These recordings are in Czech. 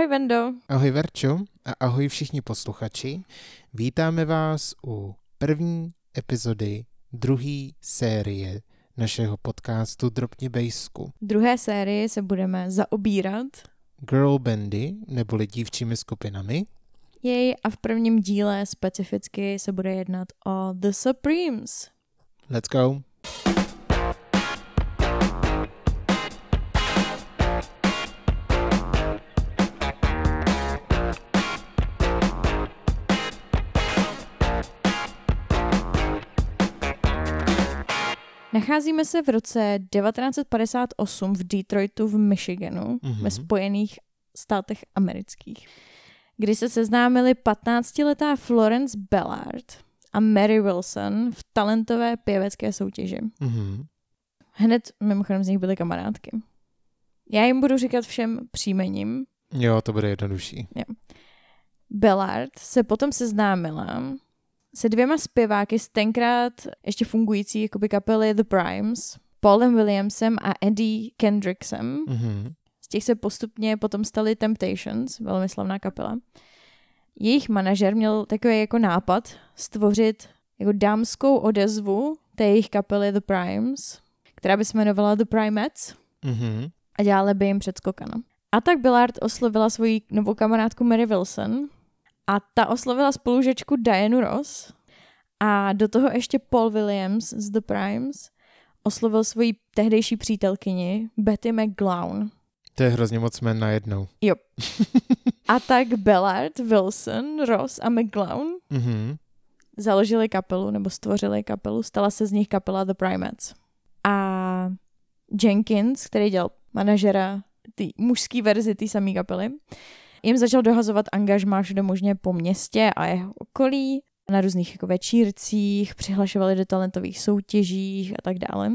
Ahoj Vendo. Ahoj Verčo a ahoj všichni posluchači. Vítáme vás u první epizody druhé série našeho podcastu Dropně Bejsku. druhé sérii se budeme zaobírat Girl bandy neboli dívčími skupinami. jej a v prvním díle specificky se bude jednat o The Supremes. Let's go. Nacházíme se v roce 1958 v Detroitu v Michiganu Mhm. ve Spojených státech amerických, kdy se seznámili 15-letá Florence Ballard a Mary Wilson v talentové pěvecké soutěži. Mhm. Hned mimochodem z nich byly kamarádky. Já jim budu říkat všem příjmením. Jo, to bude jednodušší. Ballard se potom seznámila se dvěma zpěváky z tenkrát ještě fungující jakoby kapely The Primes, Paulem Williamsem a Eddie Kendricksem. Mhm. Z těch se postupně potom stali Temptations, velmi slavná kapela. Jejich manažer měl takový jako nápad stvořit jako dámskou odezvu té jejich kapely The Primes, která by se jmenovala The Primettes Mhm. a dělali by jim předskokana. A tak Billard oslovila svoji novou kamarádku Mary Wilson a ta oslovila spolužečku Dianu Ross a do toho ještě Paul Williams z The Primes oslovil svoji tehdejší přítelkyni Betty McGlown. To je hrozně moc jmen najednou. A tak Ballard, Wilson, Ross a McGlown Mhm. založili kapelu nebo stvořili kapelu, stala se z nich kapela The Primates. A Jenkins, který dělal manažera té mužské verzi té samé kapely, jim začal dohazovat angažmá všude možně po městě a jeho okolí, na různých jako večírcích, přihlašovali do talentových soutěžích a tak dále.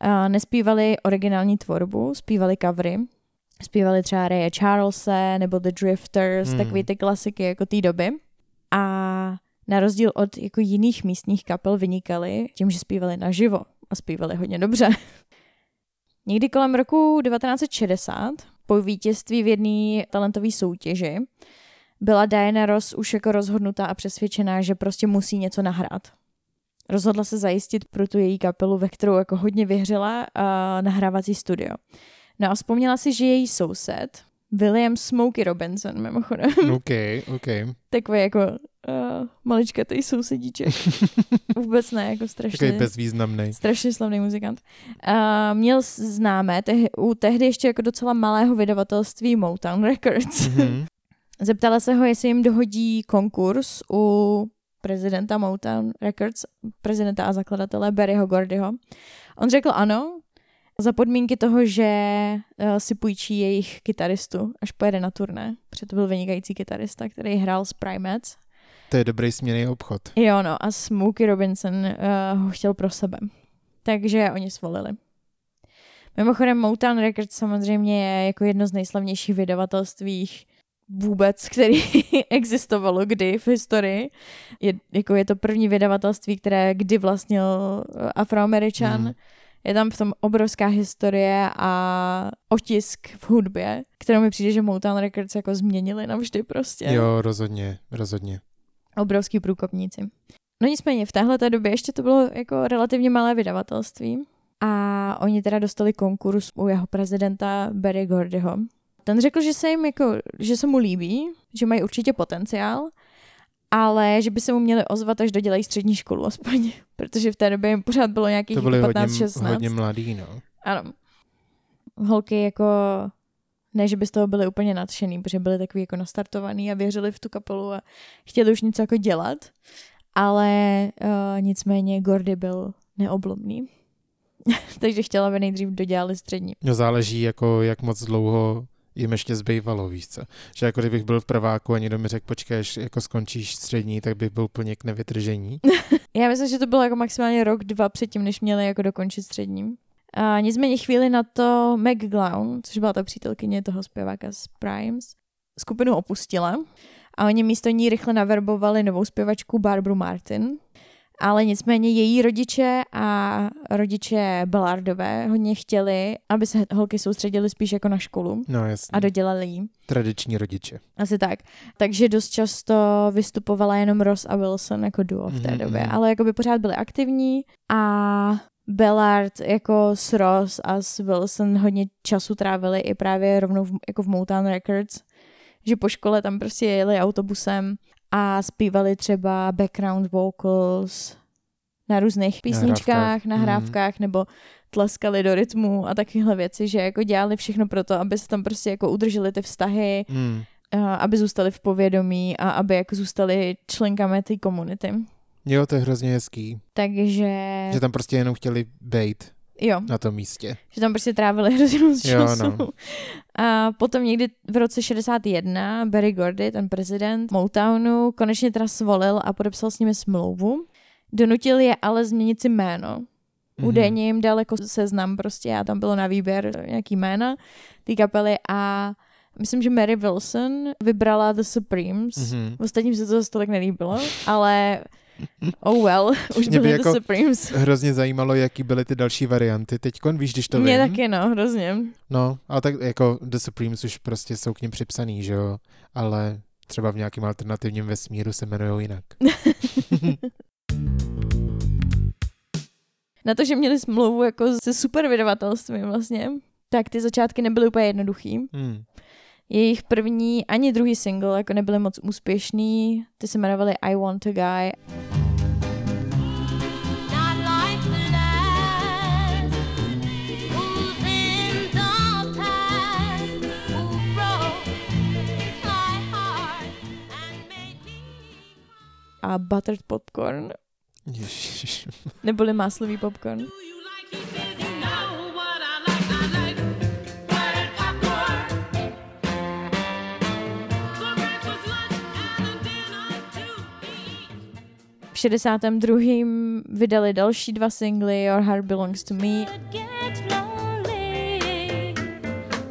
A nespívali originální tvorbu, zpívali covery, zpívali třeba Ray Charlese nebo The Drifters, Hmm. takový ty klasiky jako té doby. A na rozdíl od jako jiných místních kapel vynikali tím, že zpívali naživo a zpívali hodně dobře. Někdy kolem roku 1960, po vítězství v jedné talentové soutěži, byla Diana Ross už jako rozhodnutá a přesvědčená, že prostě musí něco nahrát. Rozhodla se zajistit pro tu její kapelu, ve kterou jako hodně vyhřela a nahrávací studio. No a vzpomněla si, že její soused, William Smokey Robinson, mimochodem, OK, OK. takový jako uh, maličkatý sousedíček. Vůbec ne, jako strašně, Takový bezvýznamný. strašně slavný muzikant. Uh, měl známé teh, u tehdy ještě jako docela malého vydavatelství Motown Records. Mhm. Zeptala se ho, jestli jim dohodí konkurs u prezidenta Motown Records, prezidenta a zakladatele Barryho Gordyho. On řekl ano, za podmínky toho, že uh, si půjčí jejich kytaristu, až pojede na turné. Protože to byl vynikající kytarista, který hrál s Primates. To je dobrý směný obchod. Jo, no a Smokey Robinson uh, ho chtěl pro sebe. Takže oni svolili. Mimochodem Motown Records samozřejmě je jako jedno z nejslavnějších vydavatelství vůbec, který existovalo kdy v historii. Je, jako je to první vydavatelství, které kdy vlastnil eh, afroameričan. Mm. Je tam v tom obrovská historie a otisk v hudbě, kterou mi přijde, že Motown Records jako změnili navždy prostě Jo, rozhodně, rozhodně. obrovský průkopníci. No nicméně, v téhle té době ještě to bylo jako relativně malé vydavatelství a oni teda dostali konkurs u jeho prezidenta Barry Gordyho. Ten řekl, že se jim jako, že se mu líbí, že mají určitě potenciál, ale že by se mu měli ozvat, až dodělají střední školu aspoň, protože v té době jim pořád bylo nějakých To byly 15-16. hodně, hodně mladý, no. Ano. Holky jako, ne, že by z toho byly úplně nadšený, protože byli takový jako nastartovaný a věřili v tu kapelu a chtěli už něco jako dělat, ale uh, nicméně Gordy byl neoblomný. Takže chtěla, aby nejdřív dodělali střední. No záleží, jako jak moc dlouho jim ještě zbývalo, víš co. Že jako kdybych byl v prváku a někdo mi řekl, počkej, až jako skončíš střední, tak bych byl úplně k nevytržení. Já myslím, že to bylo jako maximálně rok, dva předtím, než měli jako dokončit střední. A nicméně chvíli na to Meg Glown, což byla ta přítelkyně toho zpěváka z Primes, skupinu opustila a oni místo ní rychle naverbovali novou zpěvačku Barbara Martin, Ale nicméně její rodiče a rodiče Ballardové hodně chtěli, aby se holky soustředily spíš jako na školu No jasně. a dodělali jí. Tradiční rodiče. Asi tak. Takže dost často vystupovala jenom Ross a Wilson jako duo v té Mhm, době, mhm. ale jako by pořád byli aktivní a Bellard jako s Ross a s Wilson hodně času trávili i právě rovnou v, jako v Motown Records, že po škole tam prostě jeli autobusem a zpívali třeba background vocals na různých písničkách, Nahrávkách. nahrávkách, nebo tleskali do rytmu a takovéhle věci, že jako dělali všechno pro to, aby se tam prostě jako udrželi ty vztahy, a aby zůstali v povědomí a aby jako zůstali členkami té komunity. Jo, to je hrozně hezký. Takže Že tam prostě jenom chtěli bejt jo, na tom místě. že tam prostě trávili hrozně moc Jo, času. no. A potom někdy v roce 61 Barry Gordy, ten prezident Motownu, konečně teda svolil a podepsal s nimi smlouvu. Donutil je ale změnit si jméno. Mhm. Údajně jim dal jako seznam prostě a tam bylo na výběr nějaký jména té kapely a myslím, že Mary Wilson vybrala The Supremes. Mhm. Ostatním se to zase tolik nelíbilo, ale oh well, už Mě by byly jako- The Supremes. Hrozně zajímalo, jaký byly ty další varianty. Teďkon víš, když to Mě vím. taky no, hrozně. No, ale tak jako The Supremes už prostě jsou k ním připsaný, že jo? Ale třeba v nějakém alternativním vesmíru se jmenují jinak. Na to, že měli smlouvu jako se super vydavatelstvím vlastně, tak ty začátky nebyly úplně jednoduchý. Hmm. Jejich první ani druhý single jako nebyly moc úspěšný, ty se jmenovaly I Want a Guy. Not like the last, who's in the past, who broke my heart and made me a Buttered Popcorn, Ježiš. neboli máslový popcorn. Do you like? 62. vydali další dva singly Your Heart Belongs to Me Get lonely.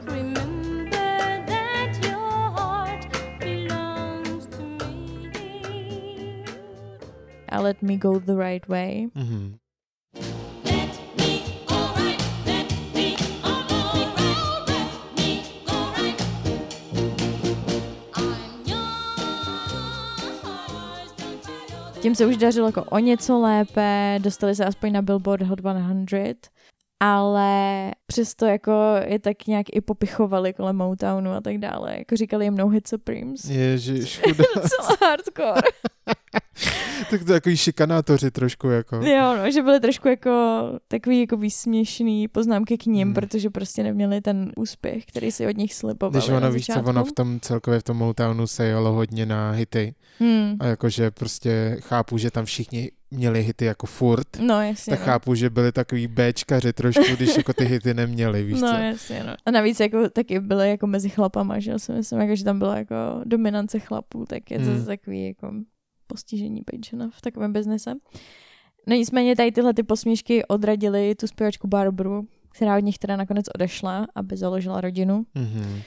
Remember that your heart belongs to me. a Let Me Go the Right Way. Mhm. Tím se už dařilo jako o něco lépe, dostali se aspoň na Billboard Hot 100, ale přesto jako je tak nějak i popichovali kolem Motownu a tak dále. Jako říkali jim No Hit Supremes. Ježiš, chudá. Docela hardcore. tak to takový šikanátoři trošku jako. Jo, no, že byly trošku jako takový jako výsměšný poznámky k ním, Hmm. protože prostě neměli ten úspěch, který si od nich slipovali Když ono, víš co, ono v tom celkově v tom Motownu se jelo hodně na hity. Hmm. A jakože prostě chápu, že tam všichni měli hity jako furt. No, jasně. Tak no. chápu, že byli takový Bčkaři trošku, když jako ty hity neměli, víš no, co. jasně, no. A navíc jako taky byly jako mezi chlapama, že jo, si myslím, jako, že tam byla jako dominance chlapů, tak je to Hmm. zase takový jako postižení být žena v takovém biznise. No nicméně tady tyhle ty posměšky odradily tu zpěvačku Barbaru, která od nich teda nakonec odešla, aby založila rodinu. Mhm.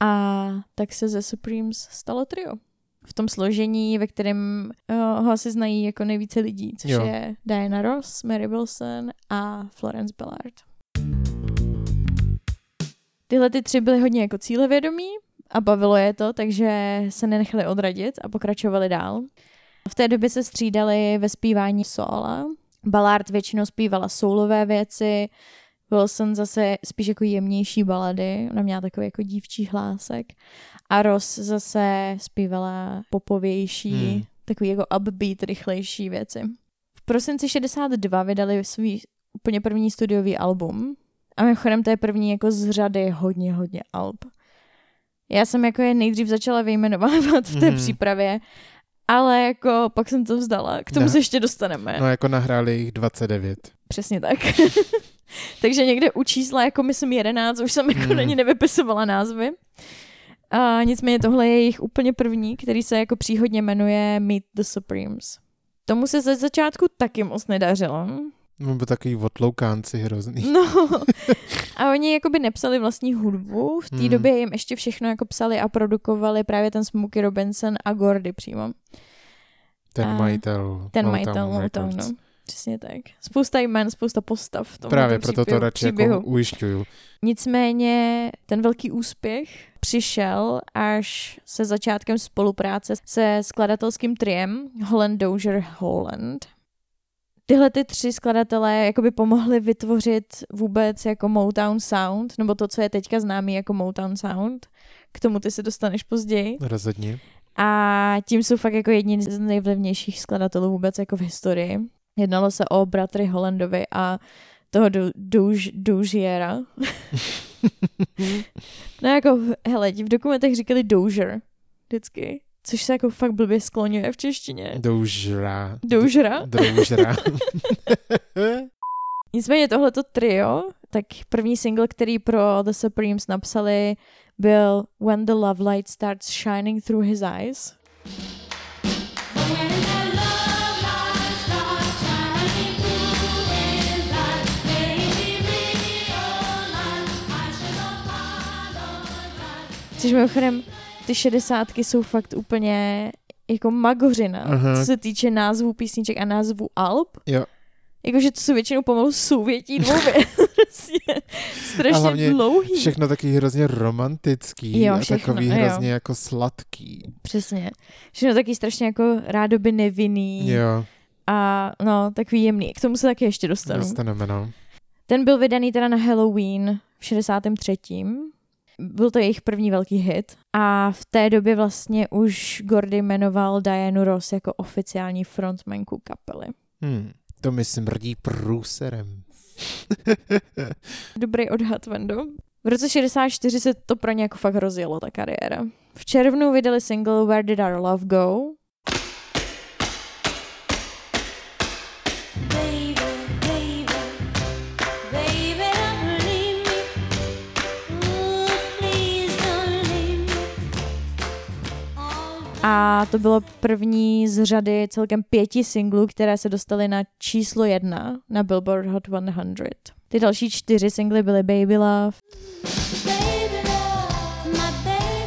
A tak se ze Supremes stalo trio. V tom složení, ve kterém uh, ho asi znají jako nejvíce lidí, což Jo. je Diana Ross, Mary Wilson a Florence Ballard. Tyhle ty tři byly hodně jako cílevědomí a bavilo je to, takže se nenechali odradit a pokračovali dál. V té době se střídali ve zpívání sola. Ballard většinou zpívala soulové věci, Wilson zase spíš jako jemnější balady, ona měla takový jako dívčí hlásek. A Ross zase zpívala popovější, Hmm. takový jako upbeat, rychlejší věci. V prosinci 62 vydali svůj úplně první studiový album. A mimochodem to je první jako z řady hodně, hodně alb. Já jsem jako je nejdřív začala vyjmenovávat v té Mhm. přípravě, ale jako pak jsem to vzdala. K tomu Ne. se ještě dostaneme. No jako nahráli jich 29. Přesně tak. Takže někde u čísla jako myslím 11, už jsem jako Hmm. na ní nevypisovala názvy. A nicméně tohle je jejich úplně první, který se jako příhodně jmenuje Meet the Supremes. Tomu se ze začátku taky moc nedařilo. No, byl takový otloukánci hrozný. No. A oni jakoby nepsali vlastní hudbu. V té Hmm. době jim ještě všechno jako psali a produkovali právě ten Smokey Robinson a Gordy přímo. Ten A majitel ten Motown majitel Records. Motownu. Přesně tak. Spousta jmen, spousta postav v tom Právě proto to příběhu, radši příběhu. jako ujišťuju. Nicméně ten velký úspěch přišel až se začátkem spolupráce se skladatelským triem Holland Dozier Holland. Tyhle ty tři skladatelé jakoby pomohli vytvořit vůbec jako Motown Sound, nebo to, co je teďka známý jako Motown Sound. K tomu ty se dostaneš později. Rozhodně. A tím jsou fakt jako jedni z nejvlivnějších skladatelů vůbec jako v historii. Jednalo se o bratry Hollandovi a toho Do- Douž- Doužiera. no jako, hele, v dokumentech říkali Dozier vždycky, což se jako fakt blbě skloňuje v češtině. Doužra. Doužera. Doužra. Nicméně tohleto trio, tak první single, který pro The Supremes napsali, byl When the Love Light Starts Shining Through His Eyes. When the love light starts shining through his eyes, made me realize I should apologize. Což mimochodem, ty šedesátky jsou fakt úplně jako magořina, Aha. co se týče názvů písniček a názvů alb. Jo. Jakože to jsou většinou pomalu souvětí dvou prostě strašně A hlavně dlouhý. Všechno taky hrozně romantický Jo, a všechno, takový jo. hrozně jako sladký. Přesně. Všechno taky strašně jako rádoby nevinný. Jo, A no, takový jemný. K tomu se taky ještě dostanu. dostaneme, no. Ten byl vydaný teda na Halloween v 63. Byl to jejich první velký hit. A v té době vlastně už Gordy jmenoval Dianu Ross jako oficiální frontmanku kapely. Hmm. To mi smrdí průserem. Dobrý odhad, Vendo. V roce 64 se to pro ně jako fakt rozjelo, ta kariéra. V červnu vydali single Where Did Our Love Go? A to bylo první z řady celkem pěti singlů, které se dostaly na číslo jedna na Billboard Hot 100. Ty další čtyři singly byly Baby Love, baby love, my baby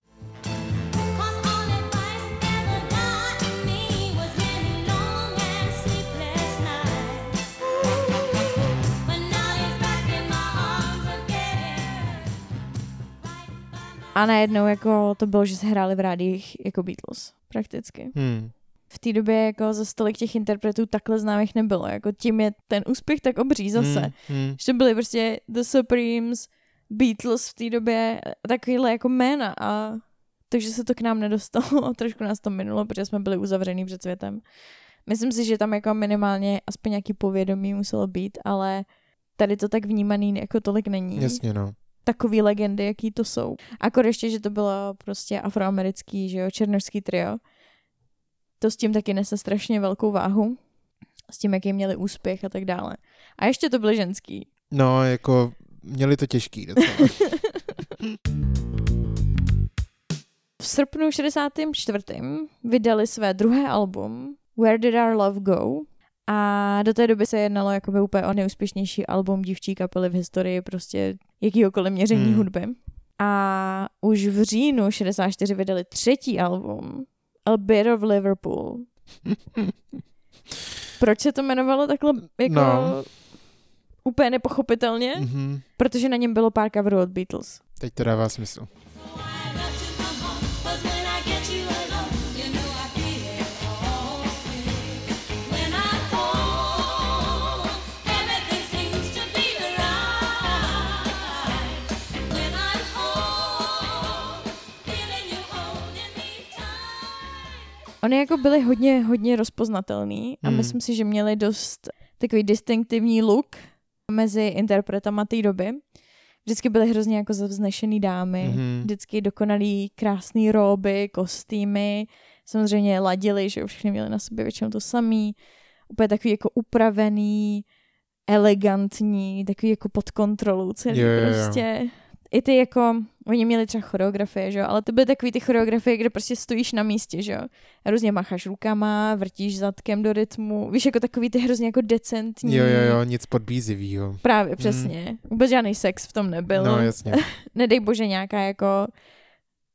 A najednou jako to bylo, že se hráli v rádiích jako Beatles, prakticky. Hmm. V té době jako za stolik těch interpretů takhle známých nebylo, jako tím je ten úspěch tak obří zase. Hmm. Hmm. Že to byly prostě The Supremes, Beatles v té době, takovýhle jako jména a takže se to k nám nedostalo a trošku nás to minulo, protože jsme byli uzavřený před světem. Myslím si, že tam jako minimálně aspoň nějaký povědomí muselo být, ale tady to tak vnímaný jako tolik není. Jasně, no. Takový legendy, jaký to jsou. Akor ještě, že to bylo prostě afroamerický, že jo, černožský trio. To s tím taky nese strašně velkou váhu. S tím, jaký měli úspěch a tak dále. A ještě to byly ženský. No, jako měli to těžký docela. V srpnu 64. vydali své druhé album Where Did Our Love Go? A do té doby se jednalo jakoby úplně o nejúspěšnější album dívčí kapely v historii prostě jakýhokoliv měření Hmm. hudby. A už v říjnu 64 vydali třetí album A Bit of Liverpool. Proč se to jmenovalo takhle jako No. úplně nepochopitelně? Mhm. Protože na něm bylo pár coverů od Beatles. Teď to dává smysl. Oni jako byli hodně, hodně rozpoznatelný a Hmm. myslím si, že měli dost takový distinktivní look. mezi interpretama té doby. Vždycky byly hrozně jako zavznešený dámy, Mhm. mm-hmm. vždycky dokonalý krásný róby, kostýmy, samozřejmě ladily, že všechny měly na sobě většinou to samý, úplně takový jako upravený, elegantní, takový jako pod kontrolou celý Jo, jo, jo. prostě. I ty jako, oni měli třeba choreografie, že jo, ale to byly takový ty choreografie, kde prostě stojíš na místě, že jo. A různě macháš rukama, vrtíš zadkem do rytmu, víš, jako takový ty hrozně jako decentní. Jo, jo, jo, nic podbízivýho. Právě, přesně. Vůbec žádný sex v tom nebyl. No, jasně. Nedej bože nějaká jako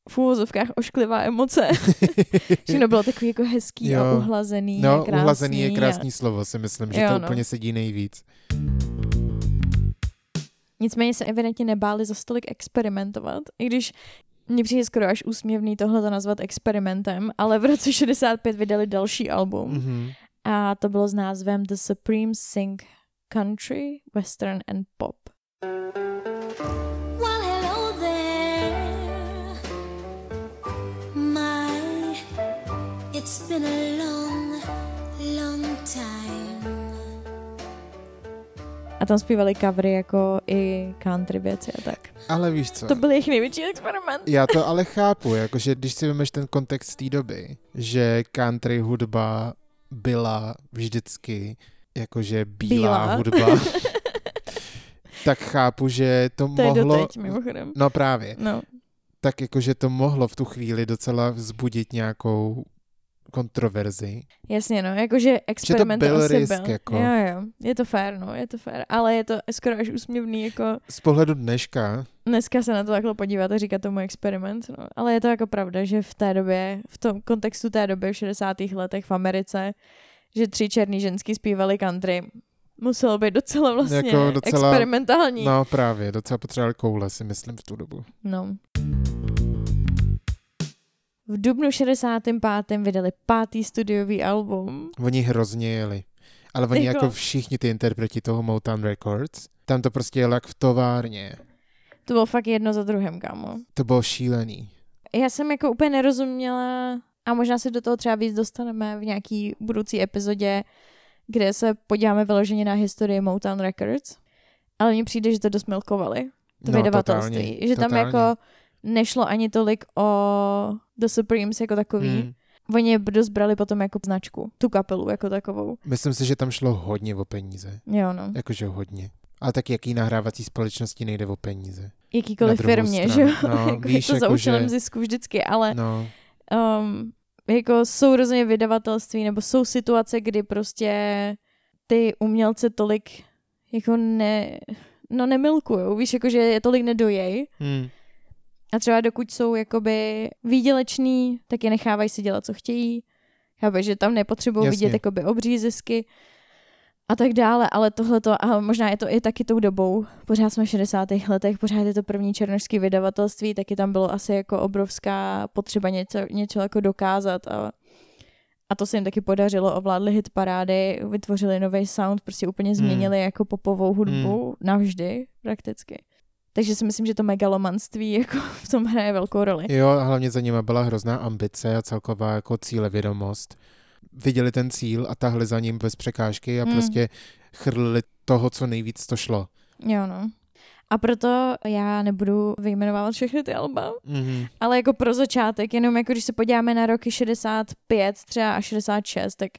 v úvozovkách ošklivá emoce. Všechno bylo takový jako hezký Jo. a uhlazený a No, krásný. uhlazený je a- krásný slovo, si myslím, že Jo, to no. úplně sedí nejvíc. Nicméně se evidentně nebáli za stolik experimentovat, i když mně přijde skoro až úsměvný tohle to nazvat experimentem, ale v roce 65 vydali další album Mhm. a to bylo s názvem The Supreme Sing Country, Western and Pop. Well, hello there. My, it's been a long A tam zpívali covery jako i country věci a tak. Ale víš co? To byl jejich největší experiment. Já to ale chápu, jakože když si vemeš ten kontext té doby, že country hudba byla vždycky jakože bílá, Bílá. hudba, tak chápu, že to, To je mohlo... doteď, mimochodem. No právě. No, Tak jakože to mohlo v tu chvíli docela vzbudit nějakou kontroverzi. jasně, no, jakože experiment byl asi risk, byl. jako. Jo, jo, je to fér, no, je to fér, ale je to skoro až úsměvný, jako Z pohledu dneška, dneska se na to takhle podívat a říkat tomu experiment, no, ale je to jako pravda, že v té době, v tom kontextu té doby, v 60. letech v Americe, že tři černý ženský zpívali country, muselo být docela vlastně Jako docela- experimentální. no právě, docela potřebovali koule, si myslím, v tu dobu. No. V dubnu 65. vydali pátý studiový album. Oni hrozně jeli. Ale oni Jako- jako všichni ty interpreti toho Motown Records, tam to prostě jelo jak v továrně. To bylo fakt jedno za druhým, kámo. To bylo šílený. Já jsem jako úplně nerozuměla a možná se do toho třeba víc dostaneme v nějaký budoucí epizodě, kde se podíváme vyloženě na historii Motown Records. Ale mně přijde, že to dost milkovali, to no, vydavatelství. totálně, že tam totálně. jako nešlo ani tolik o The Supremes jako takový. Hmm. Oni je dost brali potom jako značku, tu kapelu jako takovou. Myslím si, že tam šlo hodně o peníze. Jo, no. Jakože hodně. Ale tak jaký nahrávací společnosti nejde o peníze? Jakýkoliv firmě, že stranu. jo? No, jako víš, je to za jako účelem že- zisku vždycky, ale No, um, jako jsou rozhodně vydavatelství, nebo jsou situace, kdy prostě ty umělce tolik jako ne, no nemilkujou, víš, jako že je tolik nedojej hmm. A třeba dokud jsou jakoby výděleční, tak je nechávají si dělat, co chtějí, chápeš, že tam nepotřebují Jasně. vidět jakoby obří zisky a tak dále, ale tohleto, a možná je to i taky tou dobou, pořád jsme v 60. letech, pořád je to první černožské vydavatelství, taky tam bylo asi jako obrovská potřeba něco, něco jako dokázat a, a to se jim taky podařilo, ovládli hit parády, vytvořili nový sound, prostě úplně změnili jako popovou hudbu navždy prakticky. Takže si myslím, že to megalomanství jako v tom hraje velkou roli. Jo, a hlavně za nima byla hrozná ambice a celková jako cílevědomost. Viděli ten cíl a tahli za ním bez překážky a Hmm. prostě chrlili toho, co nejvíc to šlo. Jo, no. A proto já nebudu vyjmenovávat všechny ty alba, Mhm. ale jako pro začátek, jenom jako když se podíváme na roky 65 třeba a 66, tak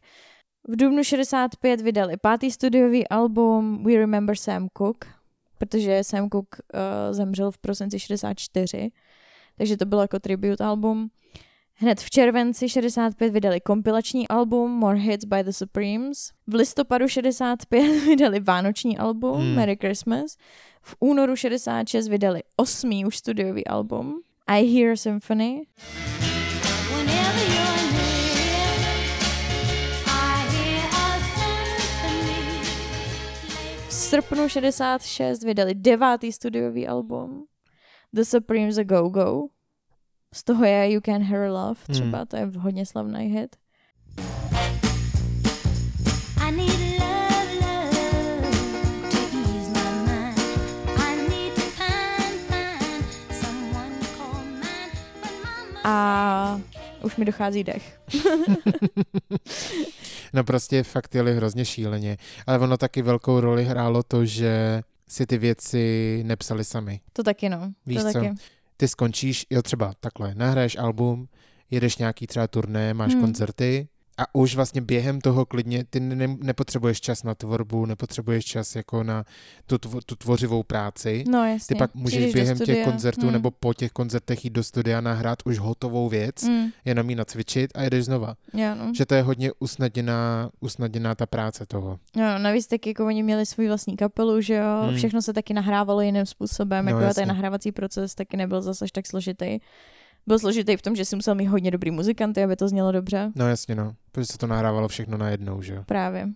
v dubnu 65 vydali pátý studiový album We Remember Sam Cooke, protože Sam Cooke uh, zemřel v prosinci 64, takže to bylo jako tribute album. Hned v červenci 65 vydali kompilační album More Hits by the Supremes. V listopadu 65 vydali vánoční album Hmm. Merry Christmas. V únoru 66 vydali osmý už studiový album I Hear Symphony. Whenever srpnu 66 vydali devátý studiový album The Supremes a Go Go. Z toho je You Can Hear Love třeba, to je hodně slavný hit. I need love, love to ease my mind. I need to find, find someone to call mine. But mama A už mi dochází dech. No prostě fakt jeli hrozně šíleně. Ale ono taky velkou roli hrálo to, že si ty věci nepsali sami. To taky no. Víš to co? taky. Ty skončíš, jo třeba takhle, nahraješ album, jedeš nějaký třeba turné, máš Hmm. koncerty a už vlastně během toho klidně ty ne, nepotřebuješ čas na tvorbu, nepotřebuješ čas jako na tu, tvo, tu tvořivou práci. No jasně. Ty pak můžeš Přijdeš během těch koncertů Hmm. nebo po těch koncertech jít do studia nahrát už hotovou věc, Mm, jenom ji nacvičit a jedeš znova. jo, no. Že to je hodně usnadněná, usnadněná ta práce toho. Jo, navíc taky jako oni měli svůj vlastní kapelu, že jo, Hmm. všechno se taky nahrávalo jiným způsobem, No, jako jasně. ten nahrávací proces taky nebyl zase až tak složitý. Byl složitý v tom, že si musel mít hodně dobrý muzikanty, aby to znělo dobře. No jasně no, protože se to nahrávalo všechno najednou, že jo. Právě.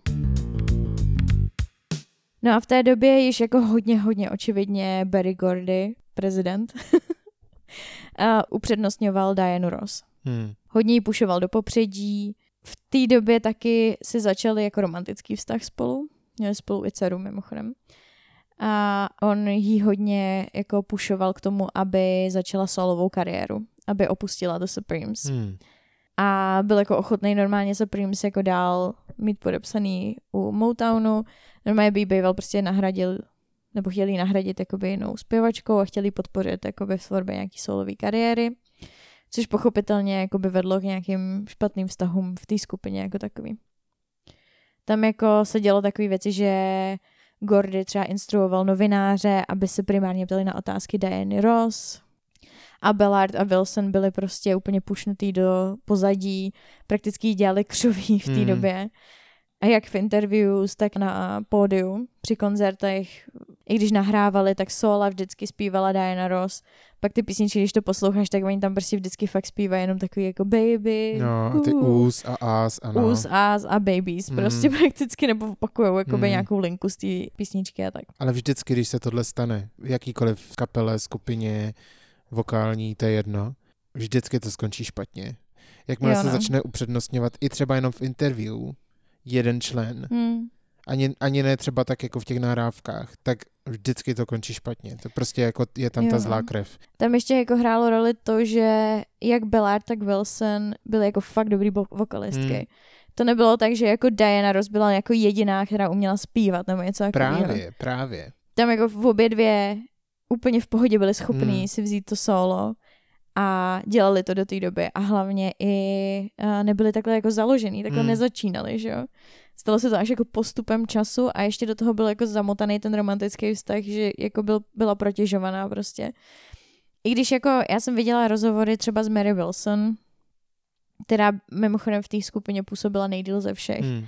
No a v té době již jako hodně, hodně očividně Barry Gordy, prezident, a upřednostňoval Dianu Ross. Hmm. Hodně ji pušoval do popředí. V té době taky si začali jako romantický vztah spolu. Měli spolu i dceru mimochodem. A on jí hodně jako pušoval k tomu, aby začala solovou kariéru. Aby opustila The Supremes. Hmm. A byl jako ochotný normálně Supremes jako dál mít podepsaný u Motownu. Normálně by býval prostě nahradil nebo chtěl jí nahradit jakoby jinou zpěvačkou a chtěl jí podpořit jakoby v tvorbě nějaký solový kariéry. Což pochopitelně jakoby vedlo k nějakým špatným vztahům v té skupině jako takový. Tam jako se dělo takové věci, že Gordy třeba instruoval novináře, aby se primárně ptali na otázky Diany Ross. A Bellard a Wilson byli prostě úplně pušnutý do pozadí, prakticky dělali křoví v té Hmm. době. A jak v interviews, tak na pódiu při koncertech, i když nahrávali, tak sola vždycky zpívala Diana Ross. Pak ty písničky, když to posloucháš, tak oni tam prostě vždycky fakt zpívají jenom takový jako baby, No, a ty uh, ús a ás a no. Us, as a babies. Mm. Prostě prakticky nebo opakujou jakoby Mm. nějakou linku z té písničky a tak. Ale vždycky, když se tohle stane, v jakýkoliv kapele, skupině, vokální, to je jedno, vždycky to skončí špatně. Jakmile Jo, se no. začne upřednostňovat i třeba jenom v interview jeden člen, Hmm. ani, ani ne třeba tak jako v těch nahrávkách, tak vždycky to končí špatně. To prostě jako je tam ta Jo. zlá krev. Tam ještě jako hrálo roli to, že jak Bellard, tak Wilson byli jako fakt dobrý vokalistky. Hmm. To nebylo tak, že jako Diana Ross byla jako jediná, která uměla zpívat nebo něco takového. Právě, právě. Tam jako v obě dvě úplně v pohodě byli schopní Hmm. si vzít to solo a dělali to do té doby a hlavně i uh, nebyli takhle jako založený, takhle Hmm. nezačínali, že jo. Stalo se to až jako postupem času a ještě do toho byl jako zamotaný ten romantický vztah, že jako byl, byla protěžovaná prostě. I když jako já jsem viděla rozhovory třeba s Mary Wilson, která mimochodem v té skupině působila nejdýl ze všech Hmm.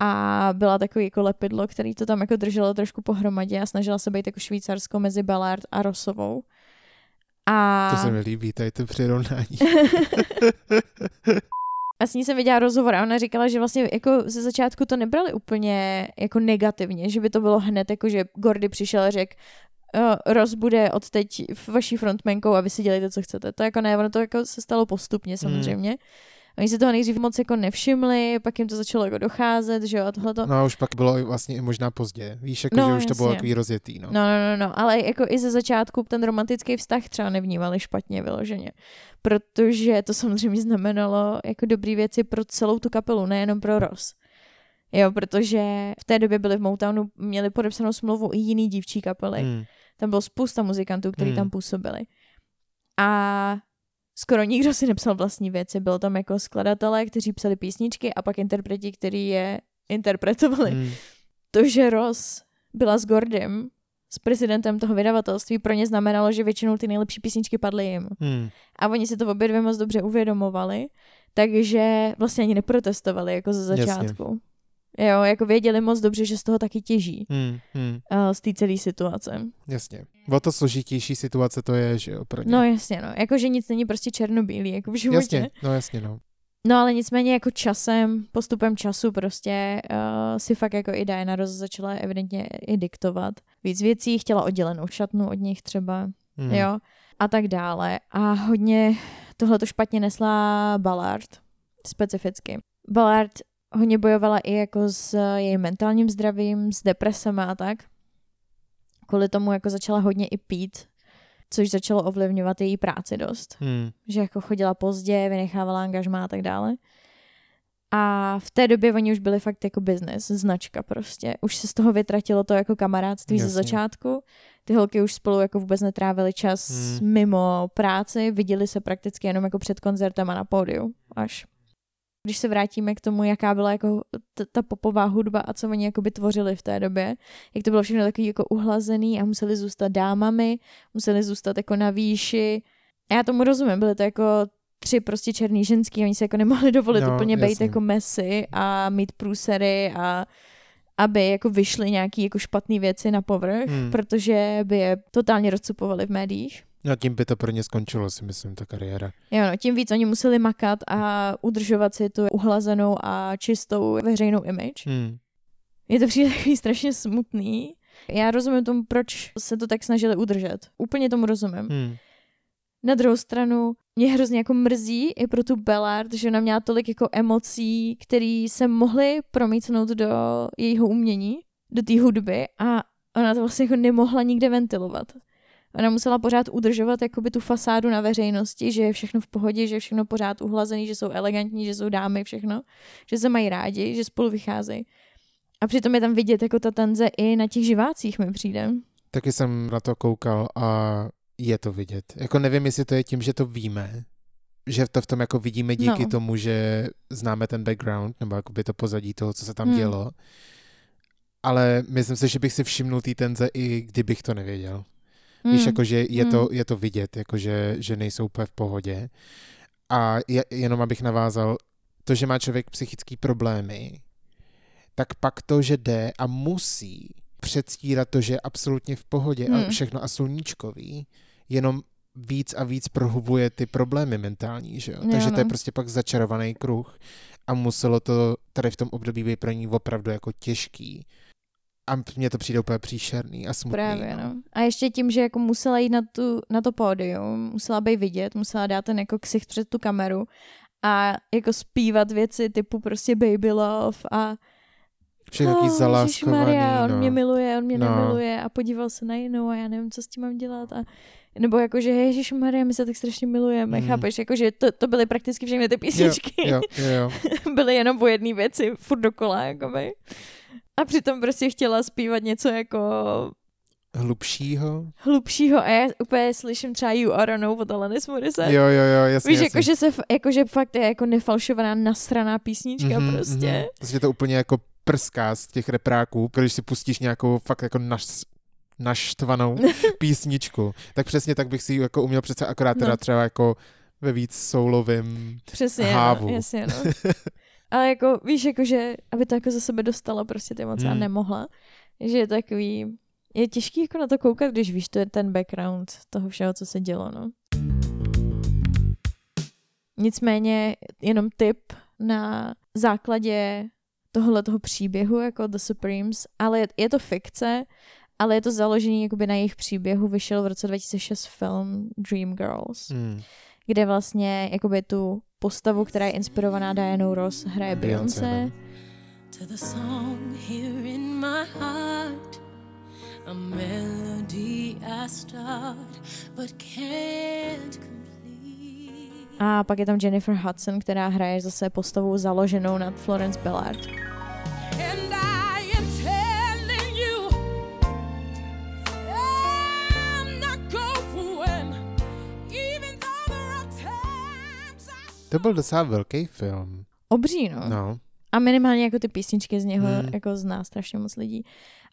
A byla takový jako lepidlo, který to tam jako drželo trošku pohromadě a snažila se být jako švýcarsko mezi Ballard a Rosovou. A, To se mi líbí, tady to přirovnání. a s ní jsem viděla rozhovor a ona říkala, že vlastně jako ze začátku to nebrali úplně jako negativně, že by to bylo hned jako, že Gordy přišel a řekl, Ross bude od teď vaší frontmankou a vy si dělejte, co chcete. To jako ne, ono to jako se stalo postupně samozřejmě. Oni si toho nejdřív moc jako nevšimli, pak jim to začalo jako docházet, že jo, a tohle to. No a už pak bylo vlastně i možná pozdě. Víš, jako, No, že už to bylo jasně. takový rozjetý. No. No, no, no, no, ale jako i ze začátku ten romantický vztah třeba nevnímali špatně vyloženě, protože to samozřejmě znamenalo jako dobrý věci pro celou tu kapelu, nejenom pro Ross. Jo, protože v té době byli v Motownu, měli podepsanou smlouvu i jiný dívčí kapely. Hmm. Tam bylo spousta muzikantů, kteří Hmm. tam působili. A skoro nikdo si nepsal vlastní věci. Bylo tam jako skladatelé, kteří psali písničky a pak interpreti, kteří je interpretovali Hmm. to, že Ross byla s Gordem, s prezidentem toho vydavatelství, pro ně znamenalo, že většinou ty nejlepší písničky padly jim. Hmm. A oni si to obě dvě moc dobře uvědomovali, takže vlastně ani neprotestovali jako ze Jasně. Jo, jako věděli moc dobře, že z toho taky těží. Hmm. Hmm. Uh, z té celé situace. Jasně. O to složitější situace to je, že jo, pro ně. No jasně, no. Jakože nic není prostě černobílý, jako v životě. jasně, no jasně, no. No ale nicméně jako časem, postupem času prostě uh, si fakt jako i Diana Ross začala evidentně i diktovat. Víc věcí, chtěla oddělenou šatnu od nich třeba, Hmm. jo, a tak dále. A hodně tohle to špatně nesla Ballard, specificky. Ballard hodně bojovala i jako s jejím mentálním zdravím, s depresema a tak. Kvůli tomu jako začala hodně i pít, což začalo ovlivňovat její práci dost Hmm. že jako chodila pozdě, vynechávala angažmá a tak dále. A v té době oni už byli fakt jako business, značka prostě. Už se z toho vytratilo to jako kamarádství ze Jasně. začátku. Ty holky už spolu jako vůbec netrávili čas Hmm. mimo práci, viděli se prakticky jenom jako před koncertem a na pódiu až. Když se vrátíme k tomu, jaká byla jako t- ta popová hudba a co oni jako by tvořili v té době, jak to bylo všechno takový jako uhlazený a museli zůstat dámami, museli zůstat jako na výši. A já tomu rozumím, byly to jako tři prostě černý ženský, oni se jako nemohli dovolit No, úplně být jako mesy a mít průsery a aby jako vyšly nějaký jako špatné věci na povrch, Hmm. protože by je totálně rozcupovali v médiích. No tím by to pro ně skončilo, si myslím, ta kariéra. Jo, no, tím víc oni museli makat a udržovat si tu uhlazenou a čistou veřejnou image. Hmm. Je to přijde takový strašně smutný. Já rozumím tomu, proč se to tak snažili udržet. Úplně tomu rozumím. Hmm. Na druhou stranu mě hrozně jako mrzí i pro tu Bellard, že ona měla tolik jako emocí, které se mohly promítnout do jejího umění, do té hudby a ona to vlastně jako nemohla nikde ventilovat. Ona musela pořád udržovat jakoby tu fasádu na veřejnosti, že je všechno v pohodě, že je všechno pořád uhlazený, že jsou elegantní, že jsou dámy, všechno, že se mají rádi, že spolu vycházejí. A přitom je tam vidět jako ta tenze i na těch živácích mi přijde. Taky jsem na to koukal a je to vidět. Jako nevím, jestli to je tím, že to víme, že to v tom jako vidíme díky No. tomu, že známe ten background, nebo jakoby to pozadí toho, co se tam Hmm. dělo. Ale myslím si, že bych si všimnul té tenze i kdybych to nevěděl. Hmm. Víš, jako, že je, to, Hmm. je to vidět, jako, že, nejsou úplně v pohodě. A je, jenom abych navázal, to, že má člověk psychické problémy, tak pak to, že jde a musí předstírat to, že je absolutně v pohodě a Hmm. všechno a sluníčkový, jenom víc a víc prohlubuje ty problémy mentální, že jo? Jo, Takže to je no. prostě pak začarovaný kruh a muselo to tady v tom období být pro ní opravdu jako těžký. A mně to přijde úplně příšerný a smutný. Právě, no. A ještě tím, že jako musela jít na, tu, na to pódium, musela být vidět, musela dát ten jako ksicht před tu kameru a jako zpívat věci typu prostě baby love a Všechno "Oh, zaláskovaný, ježišmarja, on no. mě miluje, on mě No. nemiluje a podíval se na jinou a já nevím, co s tím mám dělat a nebo jako, že Ježíš Maria, my se tak strašně milujeme, Mm. chápeš, jako, že to, to byly prakticky všechny ty písničky, Jo, jo, jo. byly jenom o jedné věci, furt dokola, jakoby. A přitom prostě chtěla zpívat něco jako Hlubšího? hlubšího a já úplně slyším třeba You Are Know od Alanis Morissette. Jo, jo, jo, jasně, Víš, jasně. jako že, se, f- jako, že fakt je jako nefalšovaná, nasraná písnička Mhm, prostě. mhm. Prostě to úplně jako prská z těch repráků, když si pustíš nějakou fakt jako naš, naštvanou písničku, tak přesně tak bych si ji jako uměl přece akorát teda No. třeba jako ve víc soulovým Přesně, hávu. no, jasně, no. Ale jako, víš, jako, že aby to jako za sebe dostala prostě ty moc a Hmm. nemohla. Že je takový, je těžký jako na to koukat, když víš, to je ten background toho všeho, co se dělo, no. Nicméně jenom tip na základě tohle toho příběhu, jako The Supremes, ale je, je to fikce, ale je to založený jakoby na jejich příběhu, vyšel v roce 2006 film Dreamgirls, Hmm. kde vlastně jakoby tu postavu, která je inspirovaná Dianou Ross, hraje Beyoncé, Beyoncé. no. to the song here in my heart. A melody I start but can't complete. A pak je tam Jennifer Hudson, která hraje zase postavu založenou nad Florence Ballard. To byl docela velký film. Obří, no. No. A minimálně jako ty písničky z něho Hmm. jako zná strašně moc lidí.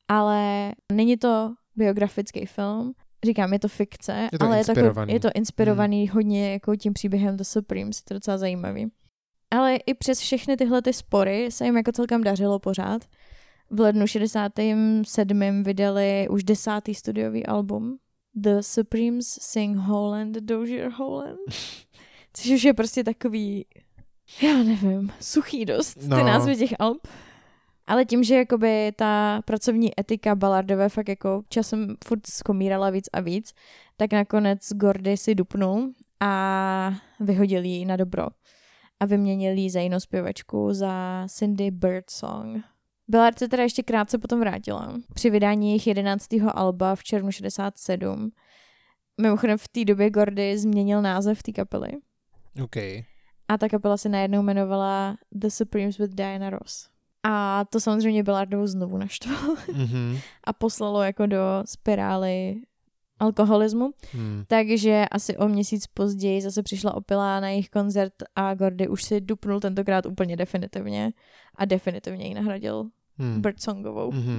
Ale není to biografický film, říkám, je to fikce, Je to ale je to, inspirovaný. je to inspirovaný hodně jako tím příběhem The Supremes, je to docela zajímavý. Ale i přes všechny tyhle ty spory se jim jako celkem dařilo pořád. V lednu 67. vydali už desátý studiový album The Supremes Sing Holland Dozier Holland. Což už je prostě takový, já nevím, suchý dost, ty No. názvy těch alb. Ale tím, že jakoby ta pracovní etika Ballardové fakt jako časem furt skomírala víc a víc, tak nakonec Gordy si dupnul a vyhodil ji na dobro. A vyměnil ji za jinou zpěvačku za Cindy Birdsong. Ballard se teda ještě krátce potom vrátila. Při vydání jejich 11. alba v červnu 67. Mimochodem v té době Gordy změnil název té kapely. OK. a ta kapela se najednou jmenovala The Supremes with Diana Ross. A to samozřejmě Belardovu znovu naštvalo Mhm. a poslalo jako do spirály alkoholismu. Hmm. Takže asi o měsíc později zase přišla opilá na jejich koncert a Gordy už si dupnul tentokrát úplně definitivně a definitivně ji nahradil Hmm. Birdsongovou. Mhm.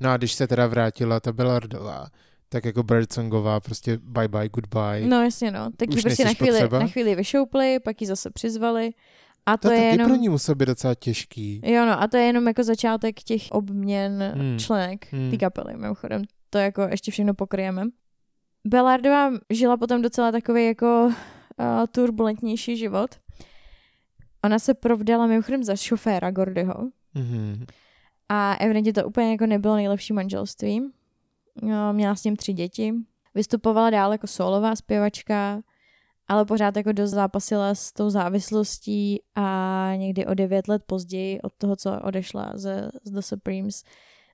No a když se teda vrátila ta Belardová, tak jako Birdsongová prostě bye bye, goodbye. No jasně no, tak ji Už prostě na chvíli, potřeba? na chvíli vyšoupli, pak ji zase přizvali a to, to je taky jenom... pro ní musel být docela těžký. Jo no, a to je jenom jako začátek těch obměn Hmm. členek Hmm. té kapely, mimochodem. To jako ještě všechno pokryjeme. Belardová žila potom docela takový jako uh, turbulentnější život. Ona se provdala mimochodem za šoféra Gordyho Mhm. a evidentně to úplně jako nebylo nejlepší manželství. No, měla s ním tři děti. Vystupovala dál jako solová zpěvačka, ale pořád jako dost zápasila s tou závislostí a někdy o devět let později od toho, co odešla ze, z The Supremes,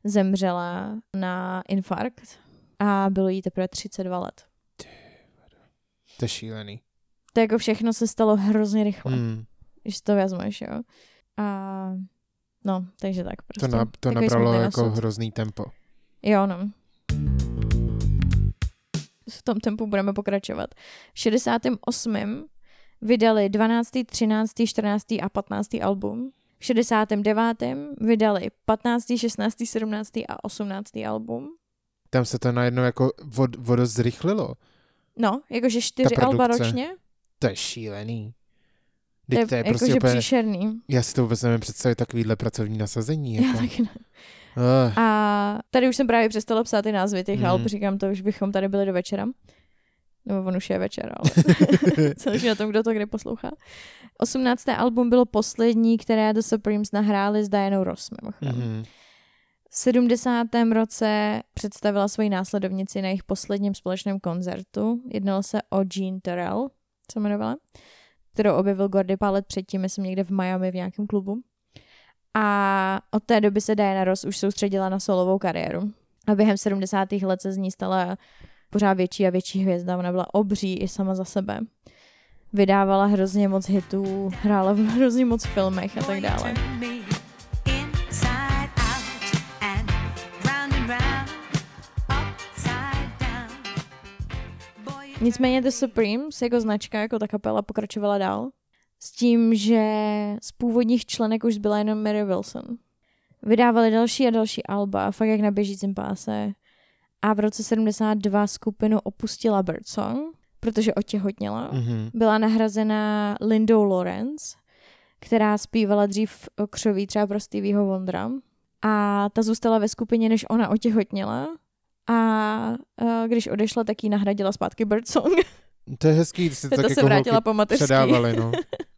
zemřela na infarkt a bylo jí teprve 32 let. To je šílený. To jako všechno se stalo hrozně rychle. Hmm. když to vezmeš, jo. A no, takže tak To, prostě. na, to Takový nabralo jako hrozný tempo. Jo, no. V tom tempu budeme pokračovat. V 68. vydali 12., 13., 14. a 15. album. V 69. vydali 15., 16., 17. a 18. album. Tam se to najednou jako vod, vodo zrychlilo. No, jakože čtyři alba ročně. To je šílený. To je, Teď to je jakože prostě úplně, příšerný. já si to vůbec nevím představit takovýhle pracovní nasazení. Já Jako. taky ne. A tady už jsem právě přestala psát ty názvy těch Mhm. alb, říkám to, už bychom tady byli do večera. Nebo on už je večer, ale záleží na tom, kdo to kde poslouchá. 18. album bylo poslední, které The Supremes nahráli s Dianou Ross, mimochodem. mhm. V 70. roce představila svoji následovnici na jejich posledním společném koncertu. Jednalo se o Jean Terrell, co jmenovala, kterou objevil Gordy pár let předtím, myslím někde v Miami v nějakém klubu. A od té doby se Diana Ross už soustředila na solovou kariéru. A během 70. let se z ní stala pořád větší a větší hvězda. Ona byla obří i sama za sebe. Vydávala hrozně moc hitů, hrála v hrozně moc filmech a tak dále. Nicméně The Supremes jako značka, jako ta kapela pokračovala dál. S tím, že z původních členek už byla jenom Mary Wilson. Vydávali další a další alba, fakt jak na běžícím páse. A v roce 72 skupinu opustila Birdsong, protože otěhotněla. Mhm. Byla nahrazena Lindou Lawrence, která zpívala dřív křoví třeba pro Stevieho Wondera. A ta zůstala ve skupině, než ona otěhotněla. A a když odešla, tak ji nahradila zpátky Birdsong. To je hezký, když se to to tak se jako vrátila po mateřský. předávali, no.